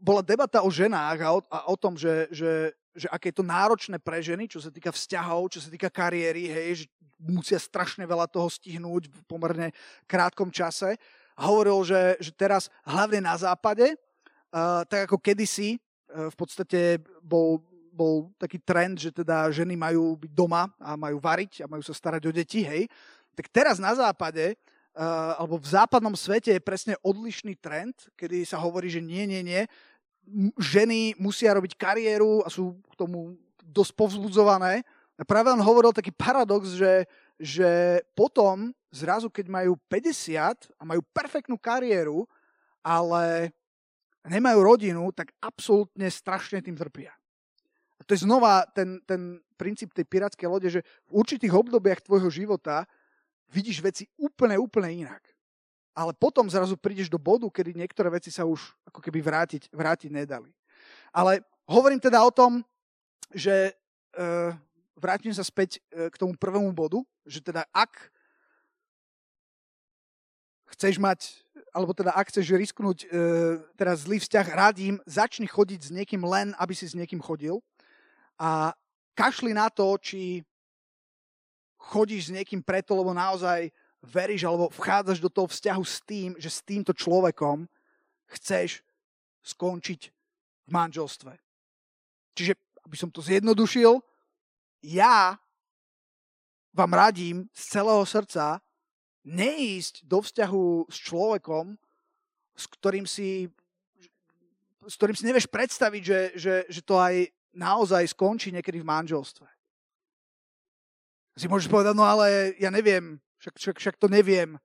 A: bola debata o ženách a o, a o tom, že, že, že aké je to náročné pre ženy, čo sa týka vzťahov, čo sa týka kariéry, hej, že musia strašne veľa toho stihnúť v pomerne krátkom čase hovoril, že, že teraz hlavne na západe, uh, tak ako kedysi uh, v podstate bol, bol taký trend, že teda ženy majú byť doma a majú variť a majú sa starať o deti, hej, tak teraz na západe uh, alebo v západnom svete je presne odlišný trend, kedy sa hovorí, že nie, nie, nie, ženy musia robiť kariéru a sú k tomu dosť povzbudzované. A práve on hovoril taký paradox, že, že potom zrazu, keď majú 50 a majú perfektnú kariéru, ale nemajú rodinu, tak absolútne strašne tým trpia. A to je znova ten, ten princíp tej pirátskej lode, že v určitých obdobiach tvojho života vidíš veci úplne, úplne inak. Ale potom zrazu prídeš do bodu, kedy niektoré veci sa už ako keby vrátiť, vrátiť nedali. Ale hovorím teda o tom, že e, vrátim sa späť e, k tomu prvému bodu, že teda ak chceš mať, alebo teda ak chceš risknúť e, teraz zlý vzťah, radím, začni chodiť s niekým len, aby si s niekým chodil a kašli na to, či chodíš s niekým preto, lebo naozaj veríš alebo vchádzaš do toho vzťahu s tým, že s týmto človekom chceš skončiť v manželstve. Čiže, aby som to zjednodušil, ja vám radím z celého srdca, neísť do vzťahu s človekom, s ktorým si, s ktorým si nevieš predstaviť, že, že, že to aj naozaj skončí niekedy v manželstve. Si môžeš povedať, no ale ja neviem, však, však, však to neviem.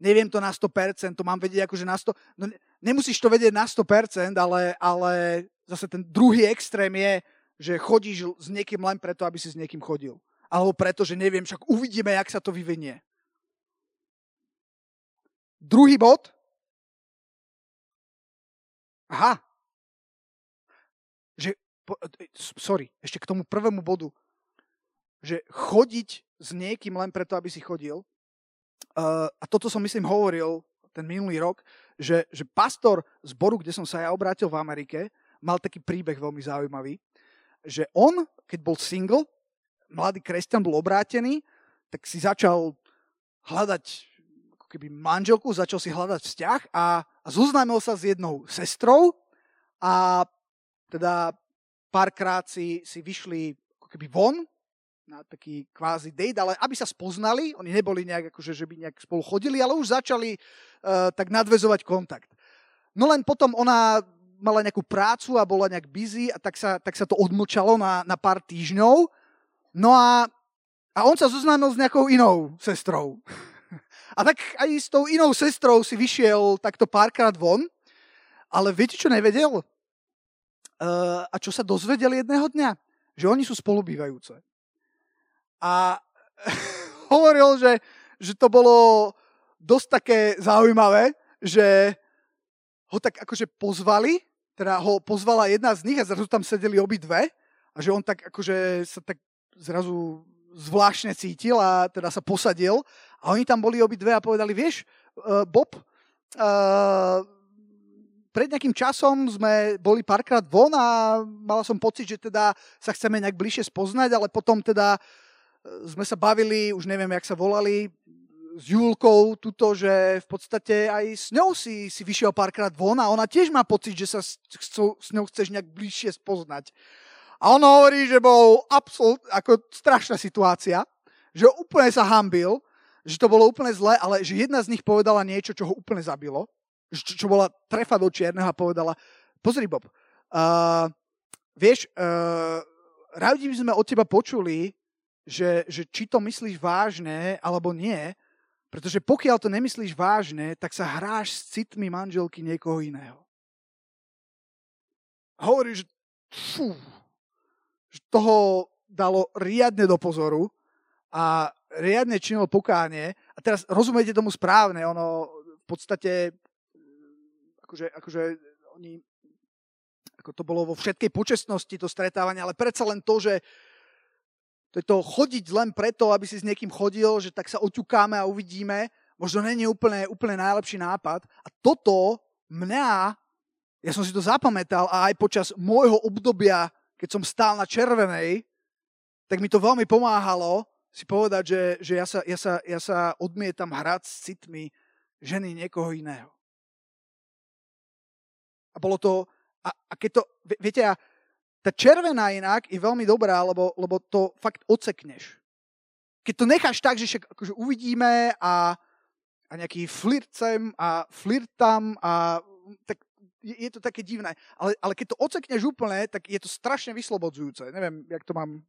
A: neviem to na 100%, to mám vedieť akože na 100%, no nemusíš to vedieť na 100%, ale, ale zase ten druhý extrém je, že chodíš s niekým len preto, aby si s niekým chodil. Alebo preto, že neviem, však uvidíme, jak sa to vyvinie. Druhý bod. Aha. Že, sorry, ešte k tomu prvému bodu. Že chodiť s niekým len preto, aby si chodil. Uh, a toto som myslím hovoril ten minulý rok, že, že pastor zboru, kde som sa ja obrátil v Amerike, mal taký príbeh veľmi zaujímavý, že on, keď bol single, mladý kresťan bol obrátený, tak si začal hľadať ako keby manželku, začal si hľadať vzťah a, a zoznámil sa s jednou sestrou a teda párkrát si, si vyšli ako keby von na taký kvázi date, ale aby sa spoznali, oni neboli nejak akože, že by nejak spolu chodili, ale už začali uh, tak nadvezovať kontakt. No len potom ona mala nejakú prácu a bola nejak busy a tak sa, tak sa to odmlčalo na, na pár týždňov. No a, a on sa zoznámil s nejakou inou sestrou. *laughs* A tak aj s tou inou sestrou si vyšiel takto párkrát von, ale viete, čo nevedel? Uh, a čo sa dozvedel jedného dňa? Že oni sú spolubývajúce. A *laughs* hovoril, že, že to bolo dosť také zaujímavé, že ho tak akože pozvali teda ho pozvala jedna z nich a zrazu tam sedeli obidve a že on tak akože sa tak zrazu zvláštne cítil a teda sa posadil a oni tam boli obidve a povedali, vieš, uh, Bob, uh, pred nejakým časom sme boli párkrát von a mala som pocit, že teda sa chceme nejak bližšie spoznať, ale potom teda sme sa bavili, už neviem, jak sa volali, s Julkou tuto, že v podstate aj s ňou si, si vyšiel párkrát von a ona tiež má pocit, že sa s, s, s ňou chceš nejak bližšie spoznať. A on hovorí, že bol absolút, ako strašná situácia, že úplne sa hambil, že to bolo úplne zlé, ale že jedna z nich povedala niečo, čo ho úplne zabilo, čo, čo bola trefa do čierneho a povedala, pozri Bob, uh, vieš, uh, radi by sme od teba počuli, že, že či to myslíš vážne alebo nie, pretože pokiaľ to nemyslíš vážne, tak sa hráš s citmi manželky niekoho iného. A hovorí, že, že toho dalo riadne do pozoru a riadne činil pokánie. A teraz rozumiete tomu správne, ono v podstate, akože, akože oni, ako to bolo vo všetkej počestnosti to stretávanie, ale predsa len to, že to je to chodiť len preto, aby si s niekým chodil, že tak sa oťukáme a uvidíme. Možno není úplne, úplne najlepší nápad. A toto mňa, ja som si to zapamätal a aj počas môjho obdobia, keď som stál na červenej, tak mi to veľmi pomáhalo si povedať, že, že ja, sa, ja, sa, ja sa odmietam hrať s citmi ženy niekoho iného. A bolo to, a, a keď to, viete, ja, tá červená inak je veľmi dobrá, lebo, lebo to fakt ocekneš. Keď to necháš tak, že však akože uvidíme a, a nejaký flircem a flirtam a tak je, je to také divné. Ale, ale keď to ocekneš úplne, tak je to strašne vyslobodzujúce. Neviem, jak to mám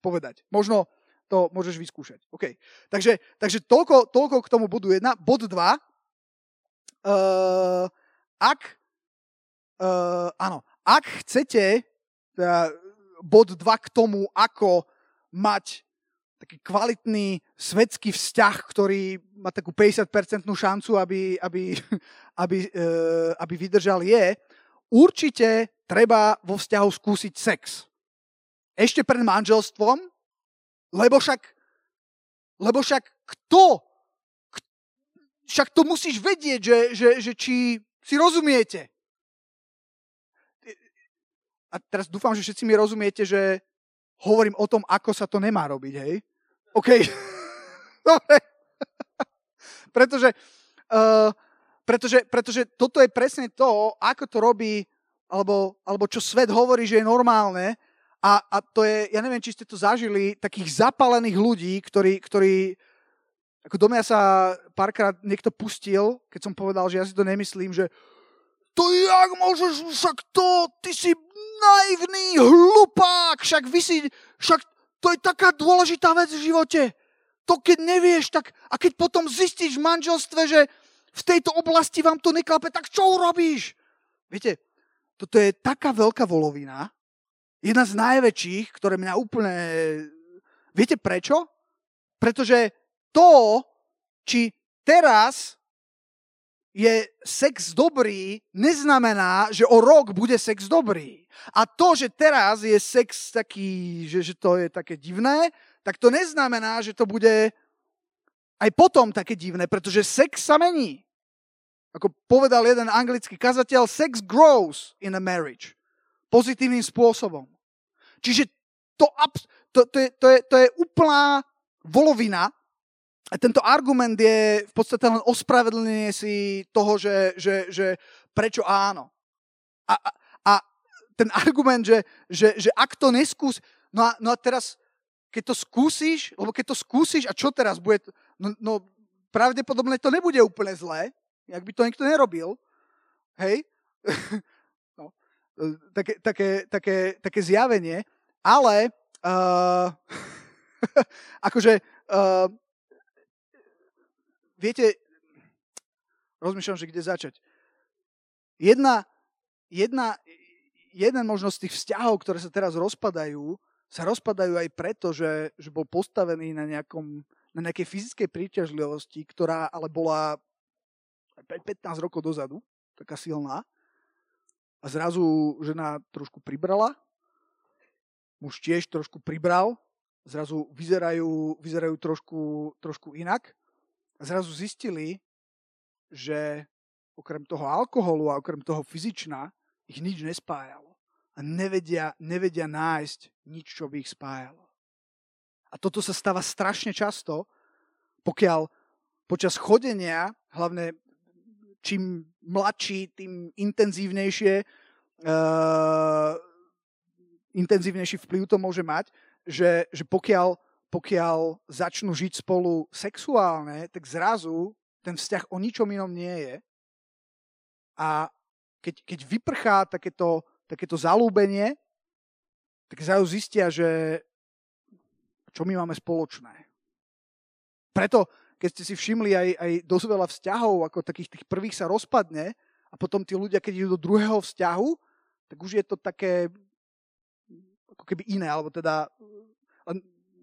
A: povedať. Možno to môžeš vyskúšať. OK. Takže, takže toľko, toľko k tomu bodu 1. Bod 2. Uh, ak, uh, áno, ak chcete teda bod 2 k tomu, ako mať taký kvalitný svetský vzťah, ktorý má takú 50% šancu, aby, aby, *laughs* aby, uh, aby vydržal, je určite treba vo vzťahu skúsiť sex. Ešte pred manželstvom, lebo však, lebo však kto? Však to musíš vedieť, že, že, že či si rozumiete. A teraz dúfam, že všetci mi rozumiete, že hovorím o tom, ako sa to nemá robiť, hej? OK. *laughs* Dobre. pretože, uh, pretože, pretože toto je presne to, ako to robí, alebo, alebo čo svet hovorí, že je normálne. A, a to je, ja neviem, či ste to zažili, takých zapalených ľudí, ktorí, ktorí ako do mňa sa párkrát niekto pustil, keď som povedal, že ja si to nemyslím, že to jak môžeš, však to, ty si naivný hlupák, však vy si, však to je taká dôležitá vec v živote. to keď nevieš, tak a keď potom zistíš v manželstve, že v tejto oblasti vám to neklape, tak čo urobíš? Viete, toto je taká veľká volovina, jedna z najväčších, ktoré mňa úplne... Viete prečo? Pretože to, či teraz je sex dobrý, neznamená, že o rok bude sex dobrý. A to, že teraz je sex taký, že, že to je také divné, tak to neznamená, že to bude aj potom také divné, pretože sex sa mení. Ako povedal jeden anglický kazateľ, sex grows in a marriage. Pozitívnym spôsobom. Čiže to, to, to, je, to, je, to je úplná volovina, a tento argument je v podstate len ospravedlnenie si toho, že, že, že prečo áno. A, a, a ten argument, že, že, že ak to neskús... No a, no a teraz, keď to skúsiš, lebo keď to skúsiš a čo teraz bude... No, no pravdepodobne to nebude úplne zlé, ak by to nikto nerobil. Hej? *laughs* no, také, také, také, také zjavenie. Ale uh, *laughs* akože uh, viete, rozmýšľam, že kde začať. Jedna, jedna, jeden možno z tých vzťahov, ktoré sa teraz rozpadajú, sa rozpadajú aj preto, že, že bol postavený na, nejakom, na nejakej fyzickej príťažlivosti, ktorá ale bola 15 rokov dozadu, taká silná. A zrazu žena trošku pribrala, muž tiež trošku pribral, zrazu vyzerajú, vyzerajú trošku, trošku inak. A zrazu zistili, že okrem toho alkoholu a okrem toho fyzična ich nič nespájalo. A nevedia, nevedia nájsť nič, čo by ich spájalo. A toto sa stáva strašne často, pokiaľ počas chodenia, hlavne čím mladší, tým intenzívnejšie, uh, intenzívnejší vplyv to môže mať, že, že pokiaľ pokiaľ začnú žiť spolu sexuálne, tak zrazu ten vzťah o ničom inom nie je. A keď, keď vyprchá takéto, takéto zalúbenie, tak zrazu zistia, že čo my máme spoločné. Preto, keď ste si všimli aj, aj dosť veľa vzťahov, ako takých tých prvých sa rozpadne a potom tí ľudia, keď idú do druhého vzťahu, tak už je to také ako keby iné, alebo teda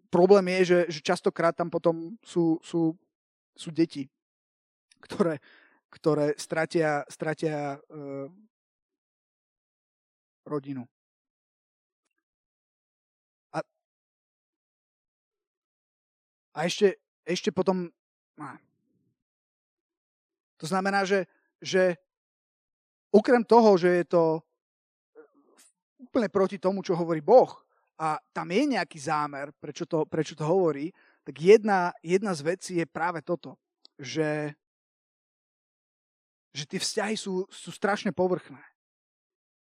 A: problém je, že, že častokrát tam potom sú, sú, sú deti, ktoré, ktoré stratia, stratia uh, rodinu. A, a ešte, ešte potom... Á. To znamená, že, že okrem toho, že je to úplne proti tomu, čo hovorí Boh, a tam je nejaký zámer, prečo to, prečo to hovorí, tak jedna, jedna z vecí je práve toto, že, že tie vzťahy sú, sú strašne povrchné.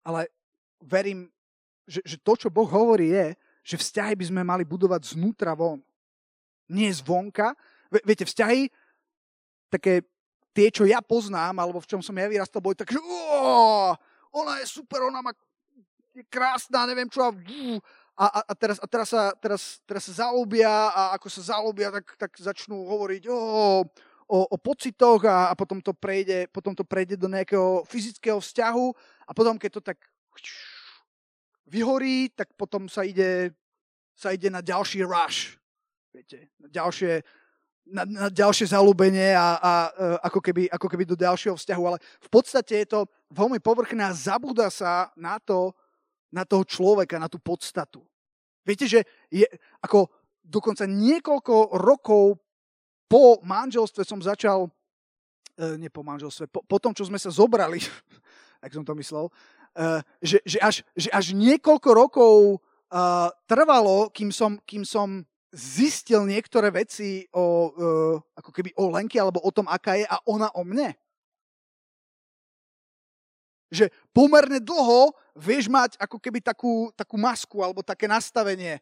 A: Ale verím, že, že to, čo Boh hovorí, je, že vzťahy by sme mali budovať znútra von. Nie zvonka. Viete, vzťahy, také tie, čo ja poznám, alebo v čom som ja vyrastal, boli také, že ona je super, ona má je krásna, neviem čo, a, a, a, a, teraz, a teraz, sa, teraz, teraz sa zalúbia a ako sa zalúbia, tak, tak začnú hovoriť o, o, o pocitoch a, a potom, to prejde, potom to prejde do nejakého fyzického vzťahu a potom, keď to tak vyhorí, tak potom sa ide, sa ide na ďalší rush. Viete, na ďalšie, na, na ďalšie zalúbenie a, a e, ako, keby, ako keby do ďalšieho vzťahu. Ale v podstate je to veľmi povrchné a zabúda sa na to, na toho človeka, na tú podstatu. Viete, že je, ako dokonca niekoľko rokov po manželstve som začal, e, nie po manželstve, po, po tom, čo sme sa zobrali, *laughs* tak som to myslel, e, že, že, až, že až niekoľko rokov e, trvalo, kým som, kým som zistil niektoré veci o, e, ako keby o Lenke alebo o tom, aká je a ona o mne že pomerne dlho vieš mať ako keby takú, takú masku alebo také nastavenie,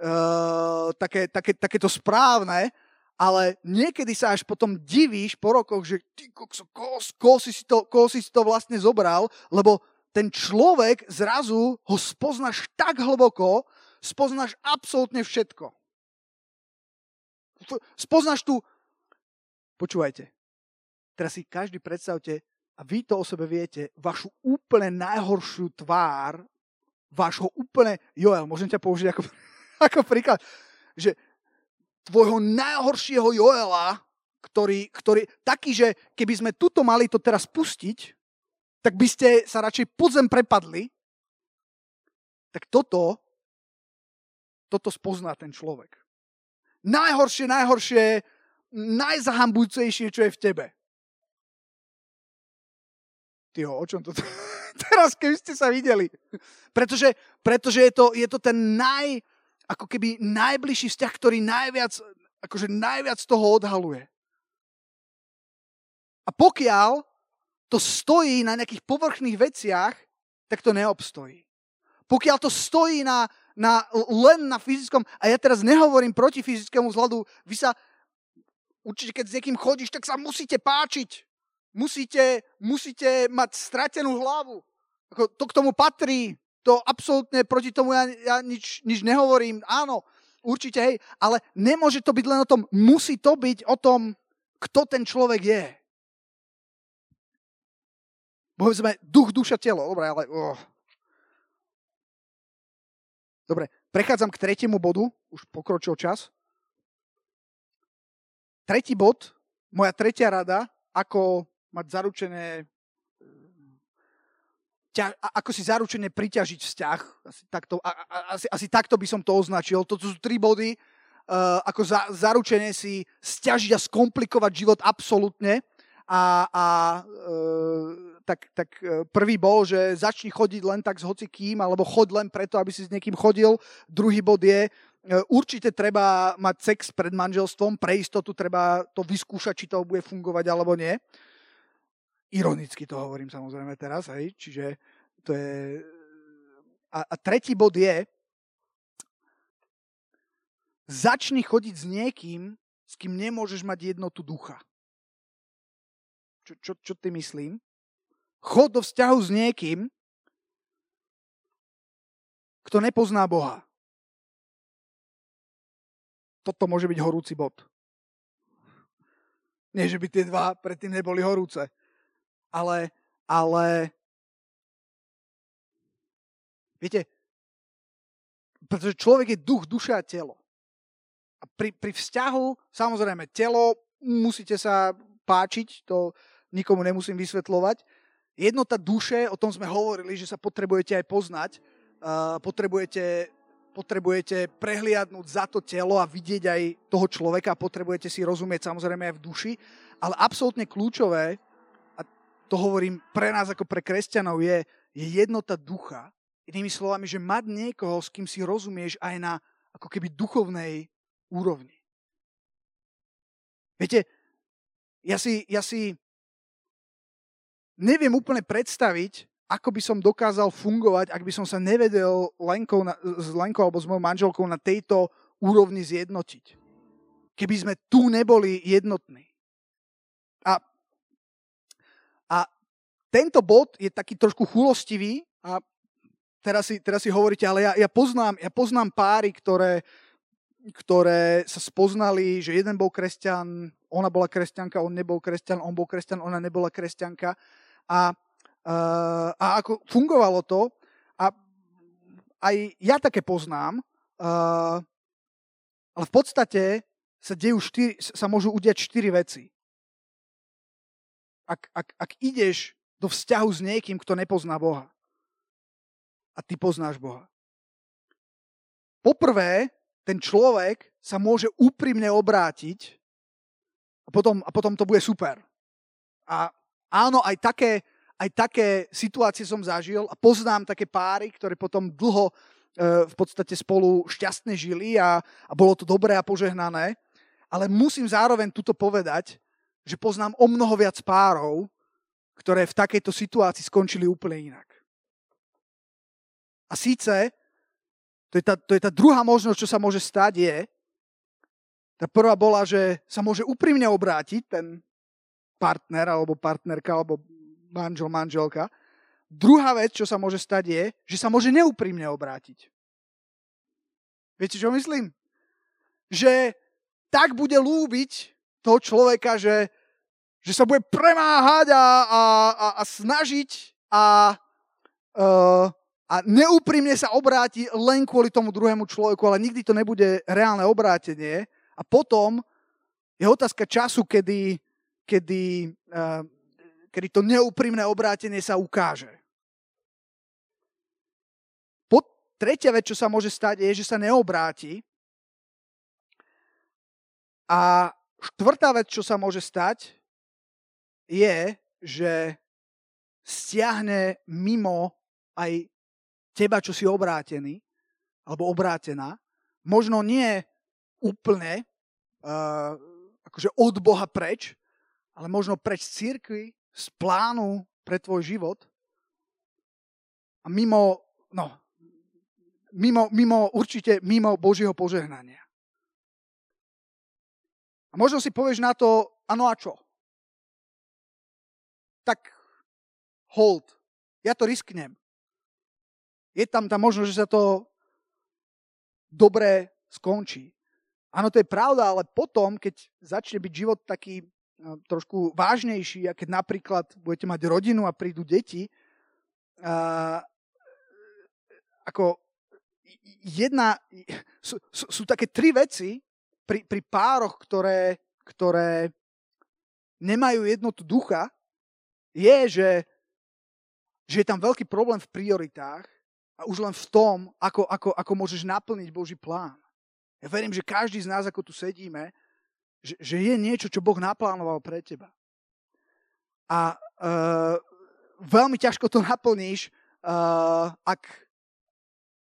A: uh, také, také, správne, ale niekedy sa až potom divíš po rokoch, že ty kokso, koho, koho, si si to, koho si si to vlastne zobral, lebo ten človek zrazu ho spoznáš tak hlboko, spoznáš absolútne všetko. Spoznáš tu... Počúvajte. Teraz si každý predstavte, a vy to o sebe viete, vašu úplne najhoršiu tvár, vášho úplne... Joel, môžem ťa použiť ako, *laughs* ako príklad, že tvojho najhoršieho Joela, ktorý, ktorý, taký, že keby sme tuto mali to teraz pustiť, tak by ste sa radšej pod zem prepadli, tak toto, toto spozná ten človek. Najhoršie, najhoršie, najzahambujúcejšie, čo je v tebe. Tyho, o čom to *laughs* teraz, keby ste sa videli. Pretože, pretože je, to, je to ten naj, ako keby najbližší vzťah, ktorý najviac, akože najviac toho odhaluje. A pokiaľ to stojí na nejakých povrchných veciach, tak to neobstojí. Pokiaľ to stojí na, na, len na fyzickom, a ja teraz nehovorím proti fyzickému vzhľadu, vy sa, určite keď s niekým chodíš, tak sa musíte páčiť. Musíte, musíte mať stratenú hlavu. Ako, to k tomu patrí. To absolútne proti tomu ja, ja nič, nič nehovorím. Áno, určite, hej, ale nemôže to byť len o tom, musí to byť o tom, kto ten človek je. Povedzme, duch, duša, telo. Dobre, ale... Oh. Dobre, prechádzam k tretiemu bodu. Už pokročil čas. Tretí bod, moja tretia rada, ako mať zaručené ťa, ako si zaručene priťažiť vzťah. Asi takto, a, a, asi, asi takto by som to označil. Toto sú tri body, uh, ako za, zaručene si stiažiť a skomplikovať život absolútne. A, a uh, tak, tak e, prvý bol, že začni chodiť len tak s hocikým, alebo chod len preto, aby si s niekým chodil. Druhý bod je, e, určite treba mať sex pred manželstvom, pre istotu treba to vyskúšať, či to bude fungovať alebo nie. Ironicky to hovorím samozrejme teraz, hej, čiže to je... A, a tretí bod je, začni chodiť s niekým, s kým nemôžeš mať jednotu ducha. Čo, čo, čo ty myslím? Chod do vzťahu s niekým, kto nepozná Boha. Toto môže byť horúci bod. Nie, že by tie dva predtým neboli horúce. Ale, ale viete, pretože človek je duch, duša a telo. A pri, pri vzťahu, samozrejme, telo musíte sa páčiť, to nikomu nemusím vysvetľovať, Jednota duše, o tom sme hovorili, že sa potrebujete aj poznať, uh, potrebujete, potrebujete prehliadnúť za to telo a vidieť aj toho človeka, potrebujete si rozumieť samozrejme aj v duši, ale absolútne kľúčové, to hovorím pre nás ako pre kresťanov, je, je jednota ducha. Inými slovami, že mať niekoho, s kým si rozumieš aj na ako keby duchovnej úrovni. Viete, ja si, ja si neviem úplne predstaviť, ako by som dokázal fungovať, ak by som sa nevedel Lenkou na, s Lenkou alebo s mojou manželkou na tejto úrovni zjednotiť. Keby sme tu neboli jednotní. A, a tento bod je taký trošku chulostivý a teraz si, teraz si hovoríte, ale ja, ja, poznám, ja poznám páry, ktoré, ktoré sa spoznali, že jeden bol kresťan, ona bola kresťanka, on nebol kresťan, on bol kresťan, ona nebola kresťanka a, uh, a ako fungovalo to. A aj ja také poznám, uh, ale v podstate sa, dejú štyri, sa môžu udiať štyri veci. Ak, ak, ak ideš do vzťahu s niekým, kto nepozná Boha a ty poznáš Boha. Poprvé, ten človek sa môže úprimne obrátiť a potom, a potom to bude super. A Áno, aj také, aj také situácie som zažil a poznám také páry, ktoré potom dlho e, v podstate spolu šťastne žili a, a bolo to dobré a požehnané. Ale musím zároveň tuto povedať, že poznám o mnoho viac párov, ktoré v takejto situácii skončili úplne inak. A síce, to je, tá, to je tá druhá možnosť, čo sa môže stať, je, tá prvá bola, že sa môže úprimne obrátiť ten partner alebo partnerka alebo manžel, manželka. Druhá vec, čo sa môže stať, je, že sa môže neúprimne obrátiť. Viete, čo myslím? Že tak bude lúbiť toho človeka, že, že sa bude premáhať a, a, a, a snažiť a, uh, a neúprimne sa obráti len kvôli tomu druhému človeku, ale nikdy to nebude reálne obrátenie. A potom je otázka času, kedy, kedy, uh, kedy to neúprimné obrátenie sa ukáže. Po, tretia vec, čo sa môže stať, je, že sa neobráti. A štvrtá vec, čo sa môže stať, je, že stiahne mimo aj teba, čo si obrátený, alebo obrátená. Možno nie úplne uh, akože od Boha preč, ale možno preč z církvy, z plánu pre tvoj život a mimo, no, mimo, mimo, určite mimo Božieho požehnania. A možno si povieš na to, ano a čo? Tak hold, ja to risknem. Je tam tá možnosť, že sa to dobre skončí. Áno, to je pravda, ale potom, keď začne byť život taký no, trošku vážnejší a keď napríklad budete mať rodinu a prídu deti, a, ako jedna, sú, sú, sú také tri veci pri, pri pároch, ktoré, ktoré nemajú jednotu ducha, je, že, že je tam veľký problém v prioritách a už len v tom, ako, ako, ako môžeš naplniť Boží plán. Ja verím, že každý z nás, ako tu sedíme, že, že je niečo, čo Boh naplánoval pre teba. A uh, veľmi ťažko to *laughs* naplníš, uh, ak,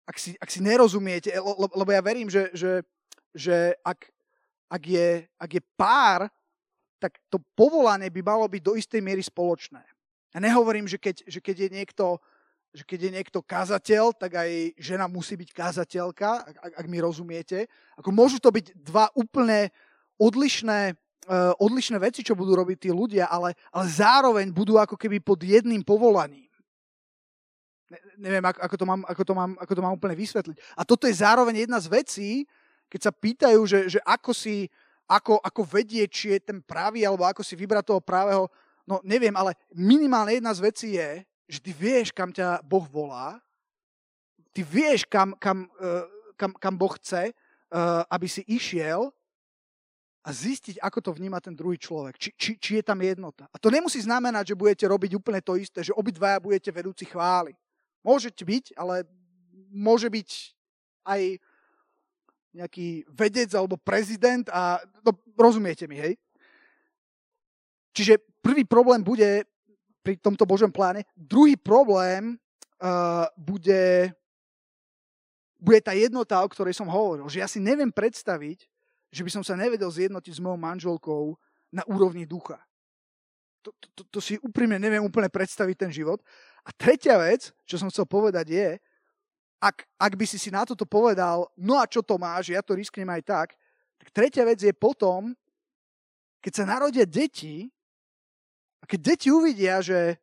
A: ak, si, ak si nerozumiete, lebo, lebo ja verím, že, že, že ak, ak, je, ak je pár, tak to povolanie by malo byť do istej miery spoločné. Ja nehovorím, že keď, že keď je niekto že keď je niekto kazateľ, tak aj žena musí byť kazateľka, ak, ak, mi rozumiete. Ako môžu to byť dva úplne odlišné, uh, odlišné veci, čo budú robiť tí ľudia, ale, ale zároveň budú ako keby pod jedným povolaním. Ne, neviem, ako, ako, to mám, ako, to mám, ako to mám úplne vysvetliť. A toto je zároveň jedna z vecí, keď sa pýtajú, že, že ako si, ako, ako vedieť, či je ten pravý, alebo ako si vybrať toho pravého, no neviem, ale minimálne jedna z vecí je, že ty vieš, kam ťa Boh volá, ty vieš, kam, kam, uh, kam, kam Boh chce, uh, aby si išiel a zistiť, ako to vníma ten druhý človek. Či, či, či je tam jednota. A to nemusí znamenať, že budete robiť úplne to isté, že obidvaja budete vedúci chvály. Môžete byť, ale môže byť aj nejaký vedec alebo prezident a no, rozumiete mi, hej? Čiže prvý problém bude pri tomto Božom pláne. Druhý problém uh, bude, bude tá jednota, o ktorej som hovoril. Že ja si neviem predstaviť, že by som sa nevedel zjednotiť s mojou manželkou na úrovni ducha. To, to, to si úprimne neviem úplne predstaviť ten život. A tretia vec, čo som chcel povedať je, ak, ak by si si na toto povedal, no a čo to máš, ja to risknem aj tak, tak tretia vec je potom, keď sa narodia deti, a keď deti uvidia, že,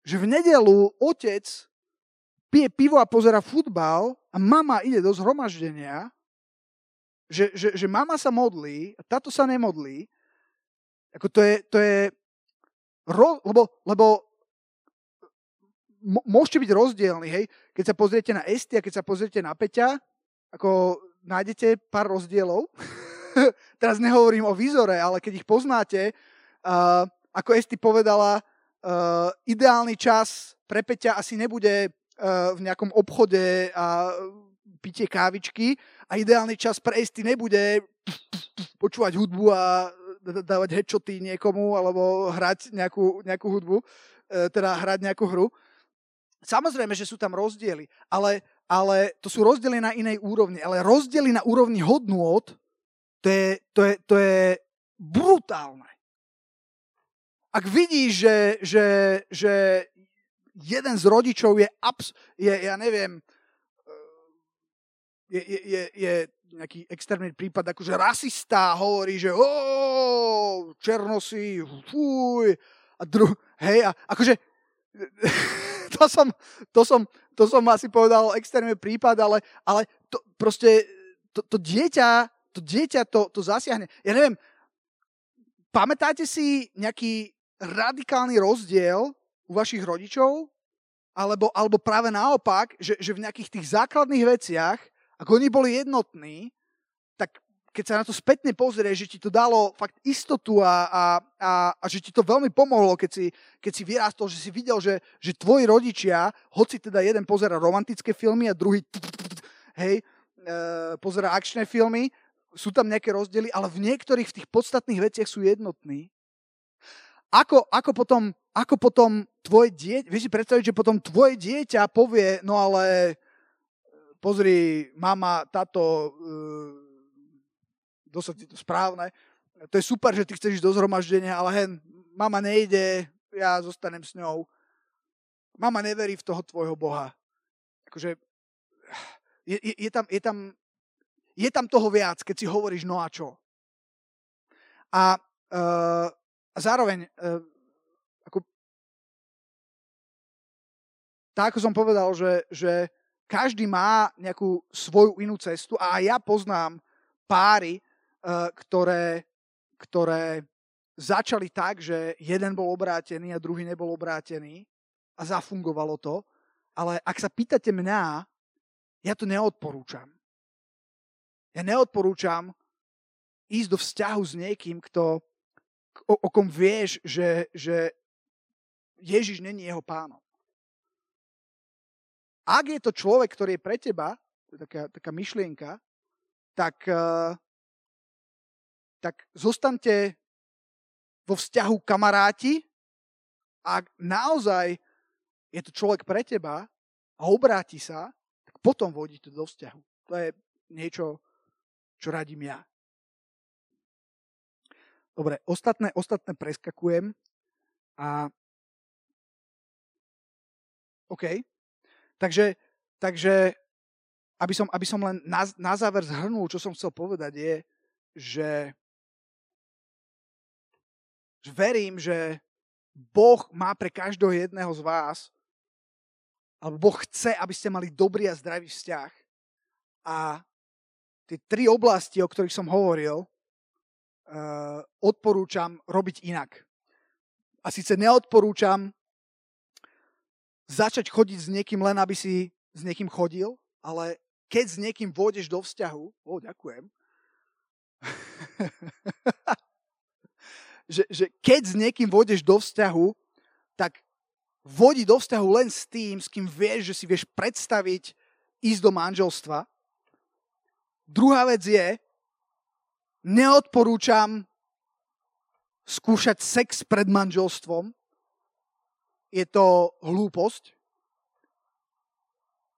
A: že v nedelu otec pije pivo a pozera futbal a mama ide do zhromaždenia, že, že, že mama sa modlí a táto sa nemodlí, ako to je, to je ro, lebo, lebo môžete byť rozdielni, hej. Keď sa pozriete na Esti a keď sa pozriete na Peťa, ako nájdete pár rozdielov. *laughs* Teraz nehovorím o výzore, ale keď ich poznáte, Uh, ako Esti povedala, uh, ideálny čas pre Peťa asi nebude uh, v nejakom obchode a pitie kávičky a ideálny čas pre Esti nebude *laughs* počúvať hudbu a dávať headshoty niekomu alebo hrať nejakú, nejakú hudbu, teda hrať nejakú hru. Samozrejme, že sú tam rozdiely, ale, ale to sú rozdiely na inej úrovni. Ale rozdiely na úrovni hodnôt, to je, to je, to je brutálne ak vidíš, že, že, že jeden z rodičov je, abs- je ja neviem, je, je, je, je nejaký extrémny prípad, akože rasista hovorí, že o, černosy, fuj, a dru, hej, a akože to som, to som, to som asi povedal extrémny prípad, ale, ale to, proste to, to dieťa, to dieťa to, to zasiahne. Ja neviem, pamätáte si nejaký radikálny rozdiel u vašich rodičov? Alebo, alebo práve naopak, že, že v nejakých tých základných veciach, ako oni boli jednotní, tak keď sa na to spätne pozrie, že ti to dalo fakt istotu a, a, a, a že ti to veľmi pomohlo, keď si, keď si vyrástol, že si videl, že, že tvoji rodičia, hoci teda jeden pozera romantické filmy a druhý hej, e, pozera akčné filmy, sú tam nejaké rozdiely, ale v niektorých v tých podstatných veciach sú jednotní. Ako, ako, potom, ako potom tvoje dieťa, vieš si predstaviť, že potom tvoje dieťa povie, no ale e, pozri, mama, táto, dosť to správne, to je super, že ty chceš ísť do zhromaždenia, ale hen, mama nejde, ja zostanem s ňou. Mama neverí v toho tvojho Boha. Akože, je, je, je, tam, je, tam, je tam toho viac, keď si hovoríš no a čo. A uh, zároveň, uh, ako, tak ako som povedal, že, že každý má nejakú svoju inú cestu a ja poznám páry, ktoré, ktoré začali tak, že jeden bol obrátený a druhý nebol obrátený a zafungovalo to. Ale ak sa pýtate mňa, ja to neodporúčam. Ja neodporúčam ísť do vzťahu s niekým, kto, o, o kom vieš, že, že Ježiš není jeho pánom. Ak je to človek, ktorý je pre teba, to je taká, taká myšlienka, tak, uh, tak zostaňte vo vzťahu kamaráti ak naozaj je to človek pre teba a obráti sa, tak potom vodíte do vzťahu. To je niečo, čo radím ja. Dobre, ostatné, ostatné preskakujem. A OK. Takže, takže aby, som, aby som len na, na záver zhrnul, čo som chcel povedať, je, že, že verím, že Boh má pre každého jedného z vás, alebo Boh chce, aby ste mali dobrý a zdravý vzťah. A tie tri oblasti, o ktorých som hovoril, uh, odporúčam robiť inak. A síce neodporúčam začať chodiť s niekým len, aby si s niekým chodil, ale keď s niekým vôjdeš do vzťahu, o, ďakujem, *laughs* že, že keď s niekým vôjdeš do vzťahu, tak vodi do vzťahu len s tým, s kým vieš, že si vieš predstaviť ísť do manželstva. Druhá vec je, neodporúčam skúšať sex pred manželstvom. Je to hlúposť.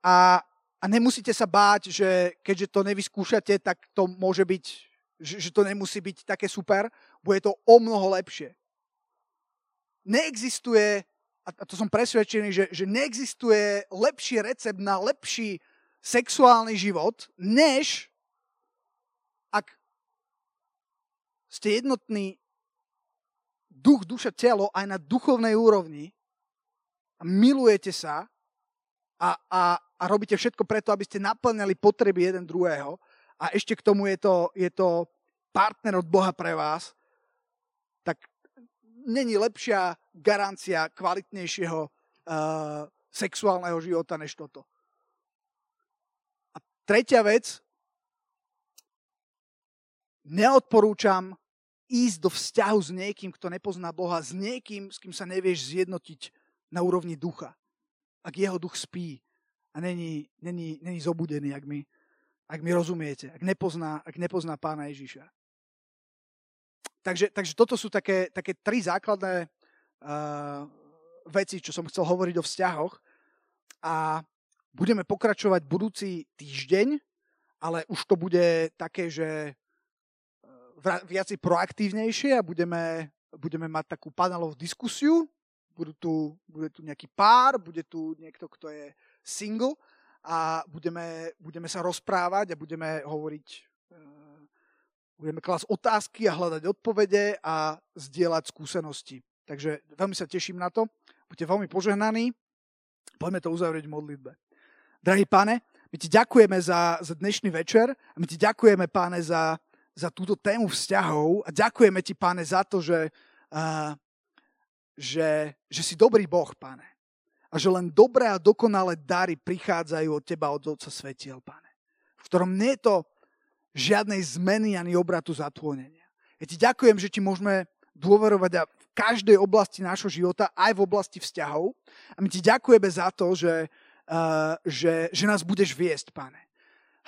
A: A, a nemusíte sa báť, že keďže to nevyskúšate, tak to môže byť, že, že to nemusí byť také super. Bude to o mnoho lepšie. Neexistuje, a to som presvedčený, že, že neexistuje lepší recept na lepší sexuálny život, než ak ste jednotní duch, duša, telo aj na duchovnej úrovni a milujete sa a, a, a robíte všetko preto, aby ste naplňali potreby jeden druhého a ešte k tomu je to, je to partner od Boha pre vás, tak není lepšia garancia kvalitnejšieho uh, sexuálneho života než toto. A tretia vec, neodporúčam ísť do vzťahu s niekým, kto nepozná Boha, s niekým, s kým sa nevieš zjednotiť na úrovni ducha. Ak jeho duch spí a není, není, není zobudený, ak mi, ak mi rozumiete, ak nepozná, ak nepozná pána Ježiša. Takže, takže toto sú také, také tri základné uh, veci, čo som chcel hovoriť o vzťahoch. A budeme pokračovať budúci týždeň, ale už to bude také, že viac proaktívnejšie a budeme, budeme mať takú panelovú diskusiu. Budú tu, bude tu nejaký pár, bude tu niekto, kto je single a budeme, budeme sa rozprávať a budeme hovoriť, eh, budeme klásť otázky a hľadať odpovede a zdieľať skúsenosti. Takže veľmi sa teším na to. Buďte veľmi požehnaní. Poďme to uzavrieť v modlitbe. Drahý pane, my ti ďakujeme za, za dnešný večer a my ti ďakujeme, páne, za, za túto tému vzťahov a ďakujeme ti, pane, za to, že, uh, že, že si dobrý Boh, pane. A že len dobré a dokonalé dary prichádzajú od teba, od Otca Svetiel, pane. V ktorom nie je to žiadnej zmeny ani obratu zatvonenia. Ja ti ďakujem, že ti môžeme dôverovať v každej oblasti nášho života, aj v oblasti vzťahov. A my ti ďakujeme za to, že, uh, že, že nás budeš viesť, pane.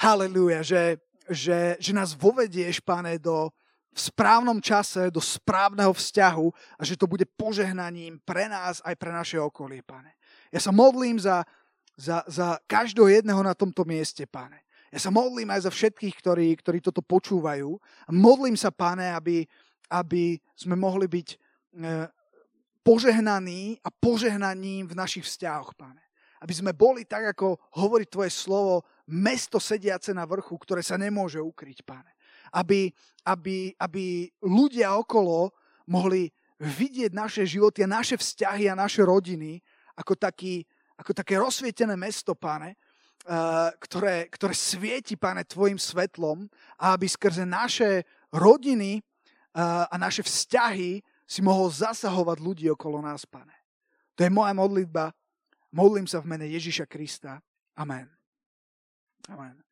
A: Halelúja, že, že, že nás vovedieš, pane, do, v správnom čase, do správneho vzťahu a že to bude požehnaním pre nás aj pre naše okolie, pane. Ja sa modlím za, za, za každého jedného na tomto mieste, pane. Ja sa modlím aj za všetkých, ktorí, ktorí toto počúvajú. Modlím sa, pane, aby, aby sme mohli byť e, požehnaní a požehnaním v našich vzťahoch, pane. Aby sme boli, tak ako hovorí tvoje slovo, mesto sediace na vrchu, ktoré sa nemôže ukryť, páne. Aby, aby, aby ľudia okolo mohli vidieť naše životy a naše vzťahy a naše rodiny ako, taký, ako také rozsvietené mesto, páne, uh, ktoré, ktoré svieti, páne, tvojim svetlom a aby skrze naše rodiny uh, a naše vzťahy si mohol zasahovať ľudí okolo nás, pane. To je moja modlitba. Modlím sa v mene Ježiša Krista. Amen. Amen.